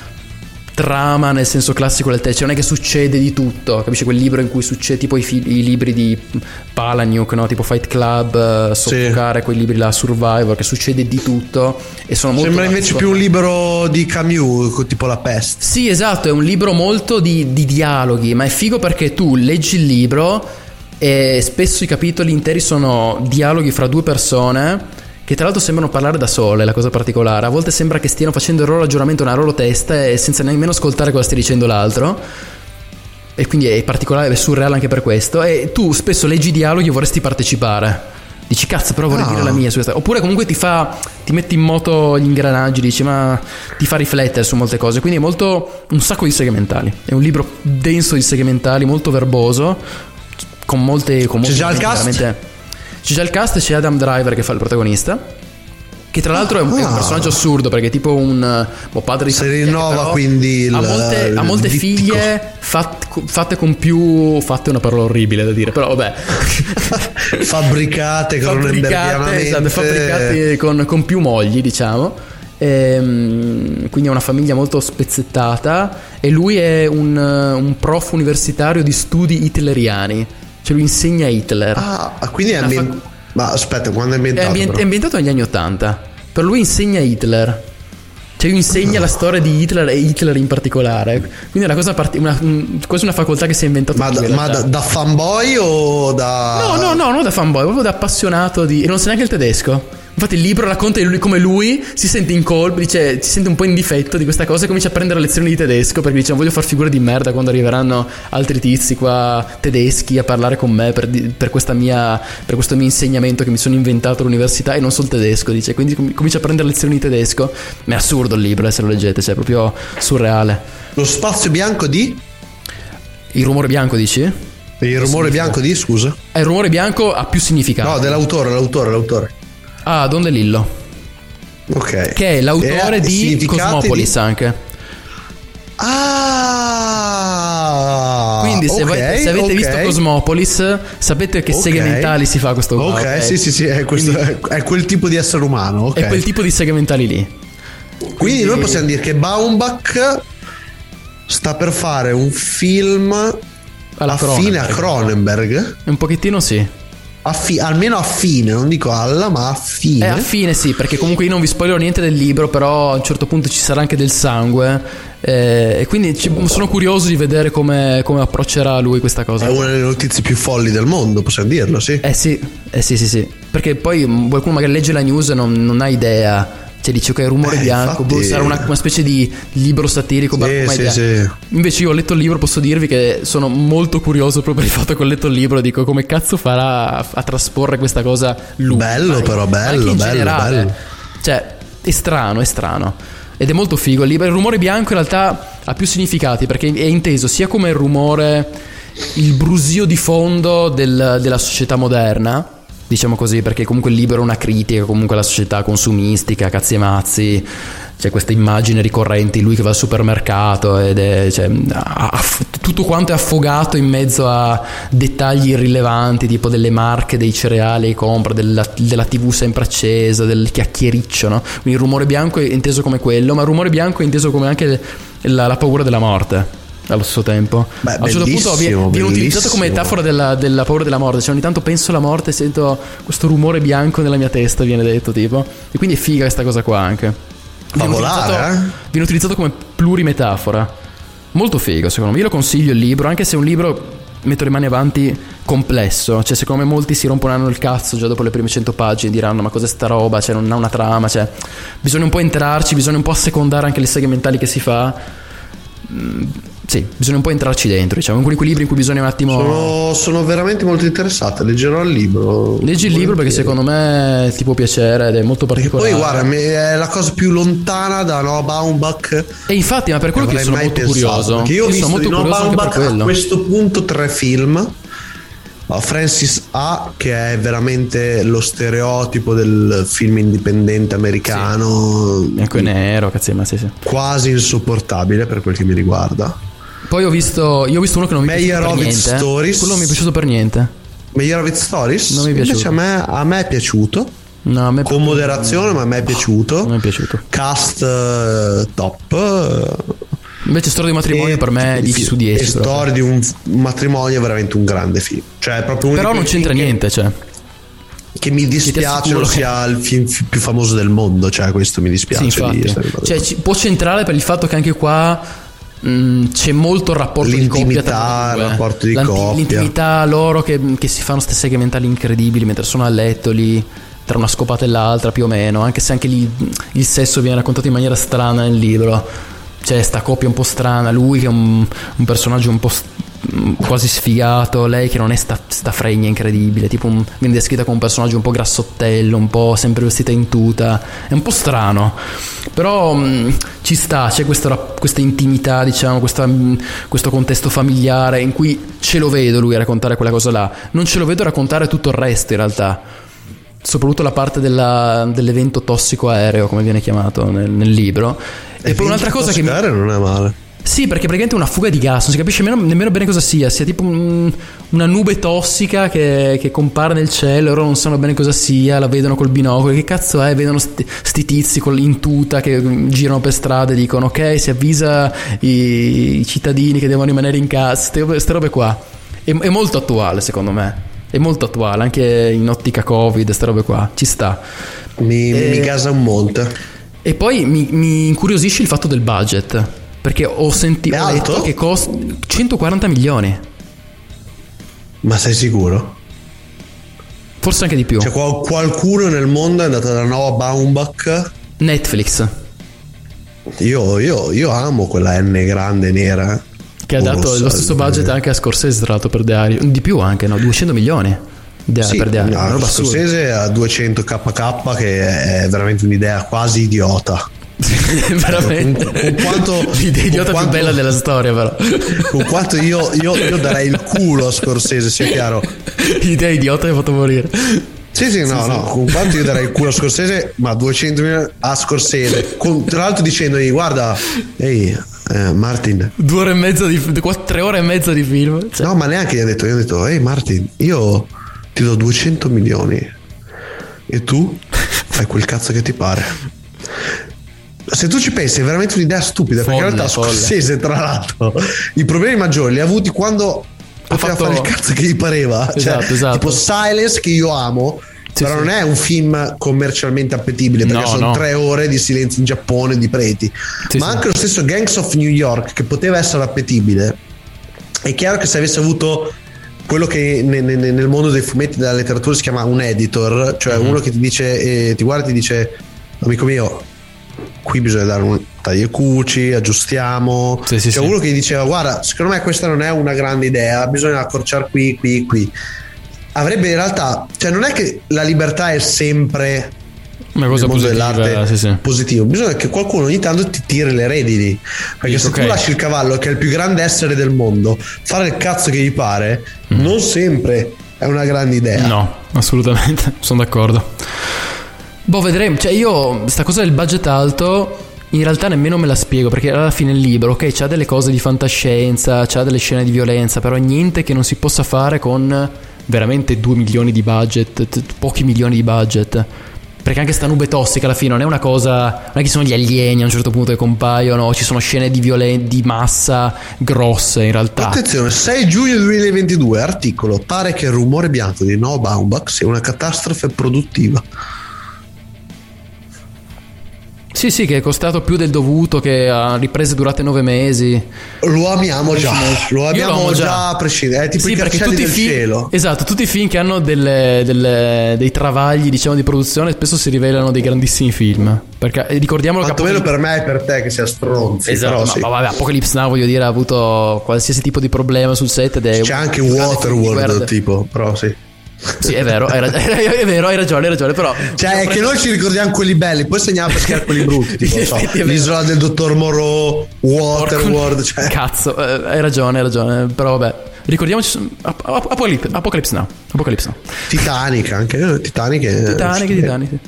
trama nel senso classico del testo, non è che succede di tutto, capisci quel libro in cui succede tipo i, fi- i libri di Palahniuk, no? tipo Fight Club, eh, Soffocare, quei libri là, Survivor, che succede di tutto e sono molto... Sembra invece più un libro di Camus, tipo La peste. Sì, esatto, è un libro molto di, di dialoghi, ma è figo perché tu leggi il libro e spesso i capitoli interi sono dialoghi fra due persone che tra l'altro sembrano parlare da sole, la cosa particolare. A volte sembra che stiano facendo il loro ragionamento nella loro testa e senza nemmeno ascoltare cosa stia dicendo l'altro. E quindi è particolare, è surreale anche per questo. E tu spesso leggi i dialoghi e vorresti partecipare. Dici cazzo, però vorrei Ah. dire la mia su questa. Oppure comunque ti fa. ti metti in moto gli ingranaggi, dici, ma ti fa riflettere su molte cose. Quindi è molto. un sacco di segmentali. È un libro denso di segmentali, molto verboso. Con molte. Con C'è già il cast? C'è già il cast, c'è Adam Driver che fa il protagonista. Che tra l'altro è un, è un Ah. personaggio assurdo perché è tipo un boh, padre di Si rinnova però quindi il- ha molte, ha il molte dittico. figlie fat- fatte con più fatte è una parola orribile da dire però vabbè fabbricate fabbricate, esatto, fabbricate con, con più mogli diciamo Ehm, quindi è una famiglia molto spezzettata e lui è un, un prof universitario di studi hitleriani cioè lui insegna Hitler Ah, quindi è Una ambien- Ma aspetta, quando è è, ambientato? ambien- però? è ambientato negli anni 80 per lui insegna Hitler cioè lui insegna la storia di Hitler e Hitler in particolare quindi è una cosa parti- una, un- quasi una facoltà che si è inventata Ma, da, in ma da, da fanboy o da... No, no, no, non da fanboy, proprio da appassionato di. E non sa neanche il tedesco. Infatti il libro racconta di lui come lui si sente in colpa, dice, si sente un po' in difetto di questa cosa e comincia a prendere lezioni di tedesco perché dice non voglio far figure di merda quando arriveranno altri tizi qua tedeschi a parlare con me per, per questa mia, per questo mio insegnamento che mi sono inventato all'università e non so il tedesco, dice, quindi com- comincia a prendere lezioni di tedesco. Ma è assurdo il libro, eh, se lo leggete, cioè è proprio surreale. Lo spazio bianco di? Il rumore bianco dici? Il rumore bianco di, scusa? Eh, il rumore bianco ha più significato. No, dell'autore, l'autore, l'autore. Ah, Don DeLillo. Ok. Che è l'autore E- di significati Cosmopolis di- anche. Ah! Quindi se, ok, voi- se avete ok. visto Cosmopolis sapete che Ok. seghe mentali si fa questo qua. Ok, sì, sì, sì, è, questo- è- è quel tipo di essere umano. È quel tipo di seghe mentali lì. Quindi noi possiamo dire che Baumbach sta per fare un film Alla a Cronenberg. Cronenberg. Un pochettino sì. Affi- almeno affine, non dico alla, ma affine. È affine sì, perché comunque io non vi spoilerò niente del libro, però a un certo punto ci sarà anche del sangue. eh, e quindi ci- sono curioso di vedere come, come approccerà lui questa cosa. È una delle notizie più folli del mondo, possiamo dirlo, sì. Eh sì, eh sì, sì, sì. Perché poi qualcuno magari legge la news e non, non ha idea. Cioè dice ok, rumore Eh, bianco, infatti- boh, sarà una, una specie di libro satirico. Sì, sì, sì. Invece io ho letto il libro, posso dirvi che sono molto curioso proprio del fatto che ho letto il libro. Dico come cazzo farà a, a trasporre questa cosa lui. Bello, però, anche bello, in bello, generale. bello. Cioè, è strano, è strano. Ed è molto figo. Il libro- il rumore bianco in realtà ha più significati perché è inteso sia come il rumore, il brusio di fondo del- della società moderna. Diciamo così, perché comunque il libro è una critica comunque alla società consumistica, cazzi e mazzi. C'è questa immagine ricorrente di lui che va al supermercato ed è cioè, ha- tutto quanto è affogato in mezzo a dettagli irrilevanti, tipo delle marche dei cereali che compra, della, della TV sempre accesa, del chiacchiericcio, no? Quindi il rumore bianco è inteso come quello, ma il rumore bianco è inteso come anche la, la paura della morte. Allo stesso tempo, Beh, a un certo punto viene, viene utilizzato come metafora della, della paura della morte. Cioè, ogni tanto penso alla morte e sento questo rumore bianco nella mia testa, viene detto tipo. E quindi è figa questa cosa qua anche. Fa volare, utilizzato, eh? viene utilizzato come plurimetafora. Molto figo, secondo me. Io lo consiglio il libro, anche se è un libro, metto le mani avanti, complesso. Cioè, secondo me molti si rompono il cazzo già dopo le prime 100 pagine, diranno ma cos'è sta roba, cioè non ha una trama, cioè bisogna un po' entrarci, bisogna un po' assecondare anche le seghe mentali che si fa. Sì, bisogna un po' entrarci dentro, diciamo, in quei libri in cui bisogna un attimo... Sono, sono veramente molto interessato, leggerò il libro. Leggi il libro perché secondo me ti può piacere ed è molto particolare. Poi guarda, è la cosa più lontana da Noah Baumbach. E infatti, ma per quello che sono molto pensato, curioso. Perché io Io sono molto Noah curioso anche Baumbach a questo punto tre film. Francis A, che è veramente lo stereotipo del film indipendente americano, Bianco e nero, cazzo, ma sì, sì. quasi insopportabile per quel che mi riguarda. Poi ho visto, io ho visto uno che non mi è piaciuto per niente. Stories. Quello non mi è piaciuto per niente. Meyerowitz Stories? Non mi è Invece piaciuto. a me, a me è piaciuto. No, a me Con moderazione, ma a me è piaciuto. Non mi è piaciuto. Cast eh, top. Invece Storia di matrimonio e- per me è 10 su 10. E proprio. storia di un matrimonio è veramente un grande film. Cioè, proprio Però non c'entra film niente, cioè. Che, che mi dispiace non che- sia il film fi- più famoso del mondo. Cioè, questo mi dispiace. Sì, di. Cioè, ci- può centrare per il fatto che anche qua mh, c'è molto il rapporto di coppia L'intimità, tra il rapporto di coppia. L'intimità loro che, che si fanno queste seghe mentali incredibili mentre sono a letto lì tra una scopata e l'altra più o meno, anche se anche lì il sesso viene raccontato in maniera strana nel libro. C'è sta coppia un po' strana, lui che è un, un personaggio un po' quasi sfigato, lei che non è sta, sta fregna incredibile, tipo un- viene descritta come un personaggio un po' grassottello, un po' sempre vestita in tuta, è un po' strano, però mh, ci sta, c'è questo rap- questa intimità, diciamo, questa, mh, questo contesto familiare in cui ce lo vedo lui a raccontare quella cosa là, non ce lo vedo raccontare tutto il resto in realtà soprattutto la parte della- dell'evento tossico aereo, come viene chiamato nel, nel libro. E poi un'altra cosa che mi... Non è male. Sì, perché praticamente è una fuga di gas, non si capisce nemmeno, nemmeno bene cosa sia, sia tipo un- una nube tossica che, che compare nel cielo, loro non sanno bene cosa sia, la vedono col binocolo, che cazzo è? Vedono sti, sti tizi con in tuta che mm, girano per strada e dicono ok, si avvisa i, i cittadini che devono rimanere in casa, queste robe qua. È, è molto attuale secondo me, è molto attuale, anche in ottica Covid, queste robe qua, ci sta. Mi, E- mi gasa un monte. e poi mi, mi incuriosisce il fatto del budget. Perché ho sentito ho alto? che costa 140 milioni. Ma sei sicuro? Forse anche di più. Cioè, qual- qualcuno nel mondo è andato alla nuova Baumbach. Netflix. Io, io- io amo quella N grande nera. Che ha dato lo stesso budget anche a Scorsese, tra l'altro, per Irishman. Di più anche, no? 200 milioni de- Sì, per Irishman. no, assurda. Scorsese a 200 kk che è veramente un'idea quasi idiota. Veramente. Con, con quanto, L'idea con idiota più quanto- bella della storia, però. Con quanto io, io- io darei il culo a Scorsese, sia chiaro. Idea idiota mi ha fatto morire. Sì, sì, no, no, con quanto io darei il culo a Scorsese, ma 200 milioni a Scorsese. Con- tra l'altro dicendogli, guarda, ehi, eh, Martin. Due ore e mezza di quattro, tre ore e mezza di film. Cioè, No, ma neanche gli ha detto, gli ha detto, ehi Martin, io ti do 200 milioni e tu fai quel cazzo che ti pare. Se tu ci pensi è veramente un'idea stupida, perché in Folle, realtà folle. Scorsese, tra l'altro, i problemi maggiori li ha avuti quando poteva fatto- fare il cazzo che gli pareva. Esatto, cioè, esatto. Tipo Silence che io amo. però sì. non è un film commercialmente appetibile perché No, sono no. tre ore di silenzio in Giappone di preti. Sì, Ma sì. anche lo stesso Gangs of New York, che poteva essere appetibile, è chiaro che se avesse avuto quello che ne- ne- ne- nel mondo dei fumetti e della letteratura si chiama un editor, cioè Mhm. uno che ti dice, eh, ti guarda e ti dice, amico mio, qui bisogna dare un taglio e cuci, aggiustiamo. Sì, sì, cioè sì. uno che diceva, guarda, secondo me questa non è una grande idea, bisogna accorciare qui, qui, qui. Avrebbe in realtà, cioè non è che la libertà è sempre Una cosa positiva, sì, sì. positivo. Bisogna che qualcuno ogni tanto ti tiri le redini. Perché se Ok. tu lasci il cavallo, che è il più grande essere del mondo, fare il cazzo che gli pare, non sempre è una grande idea. Mm. No, assolutamente, sono d'accordo. Boh, vedremo. Cioè, io, sta cosa del budget alto, in realtà nemmeno me la spiego, perché alla fine il libro, ok, c'ha delle cose di fantascienza, c'ha delle scene di violenza, però niente che non si possa fare con veramente 2 milioni di budget, pochi milioni di budget. Perché anche sta nube tossica alla fine non è una cosa. Non è che sono gli alieni a un certo punto che compaiono, ci sono scene di violen- di massa grosse in realtà. Attenzione, 6 giugno 2022, articolo. Pare che il rumore bianco di Noah Baumbach sia una catastrofe produttiva. Sì, sì, che è costato più del dovuto, che ha riprese durate nove mesi. Lo amiamo già, lo Io abbiamo amo già a prescindere. È tipo Sì, i perché tutti i del film, cielo. Esatto, tutti i film che hanno delle- delle- dei travagli, diciamo, di produzione spesso si rivelano dei grandissimi film. Perché eh, ricordiamolo Quantomeno Apocalypse- per me e per te che sia stronzi. Esatto, però sì. ma vabbè, Apocalypse Now voglio dire ha avuto qualsiasi tipo di problema sul set ed è C'è anche Waterworld, tipo, però sì. Sì, è vero, hai rag- è vero, hai ragione, hai ragione, però Cioè, è che noi ci ricordiamo quelli belli, poi segniamo per pescare quelli brutti. So, è l'isola del dottor Moreau, Waterworld. Cioè. Cazzo, eh, hai ragione, hai ragione, però vabbè. Ricordiamoci Ap- Ap- Apocalypse, Apocalypse Now. Apocalypse Now. Titanic anche. eh, Titanic. è- Titanic, Titanic. sì.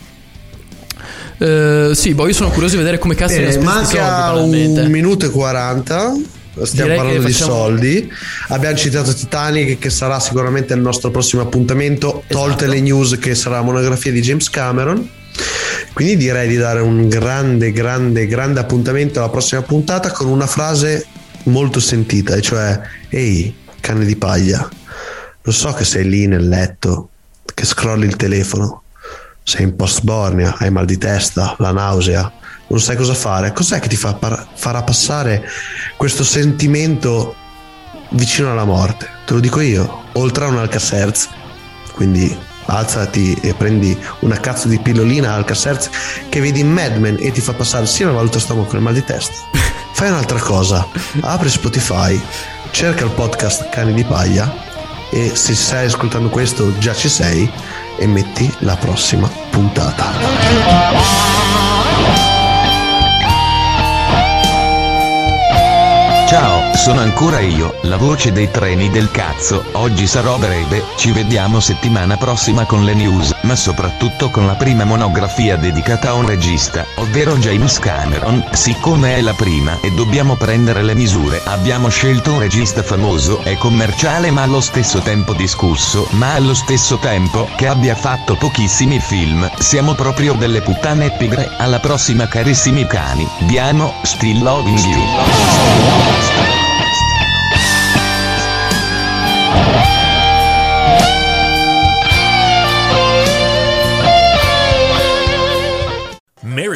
Eh, sì, boh, io sono curioso di vedere come cazzo Bene, ne soldi, manca banalmente. un minuto e 40. Stiamo Direi parlando che di facciamo- soldi. Abbiamo citato Titanic, che sarà sicuramente il nostro prossimo appuntamento, tolte Esatto. le news che sarà la monografia di James Cameron. Quindi direi di dare un grande, grande, grande appuntamento alla prossima puntata con una frase molto sentita, e cioè: Ehi, cane di paglia, lo so che sei lì nel letto, che scrolli il telefono, sei in post-bornia, hai mal di testa, la nausea, non sai cosa fare. Cos'è che ti fa par- farà passare questo sentimento vicino alla morte? Te lo dico io, oltre a un Alcacerz. Quindi alzati e prendi una cazzo di pillolina Alcacerz che vedi in Mad Men e ti fa passare sia la valuta stomaco che il mal di testa. Fai un'altra cosa, apri Spotify, cerca il podcast Cani di Paglia e se stai ascoltando questo già ci sei e metti la prossima puntata. Ciao, sono ancora io, la voce dei treni del cazzo. Oggi sarò breve, ci vediamo settimana prossima con le news, ma soprattutto con la prima monografia dedicata a un regista, ovvero James Cameron. Siccome è la prima e dobbiamo prendere le misure, abbiamo scelto un regista famoso e commerciale ma allo stesso tempo discusso, ma allo stesso tempo che abbia fatto pochissimi film. Siamo proprio delle puttane pigre. Alla prossima carissimi cani. Vi amo, still loving you. Mary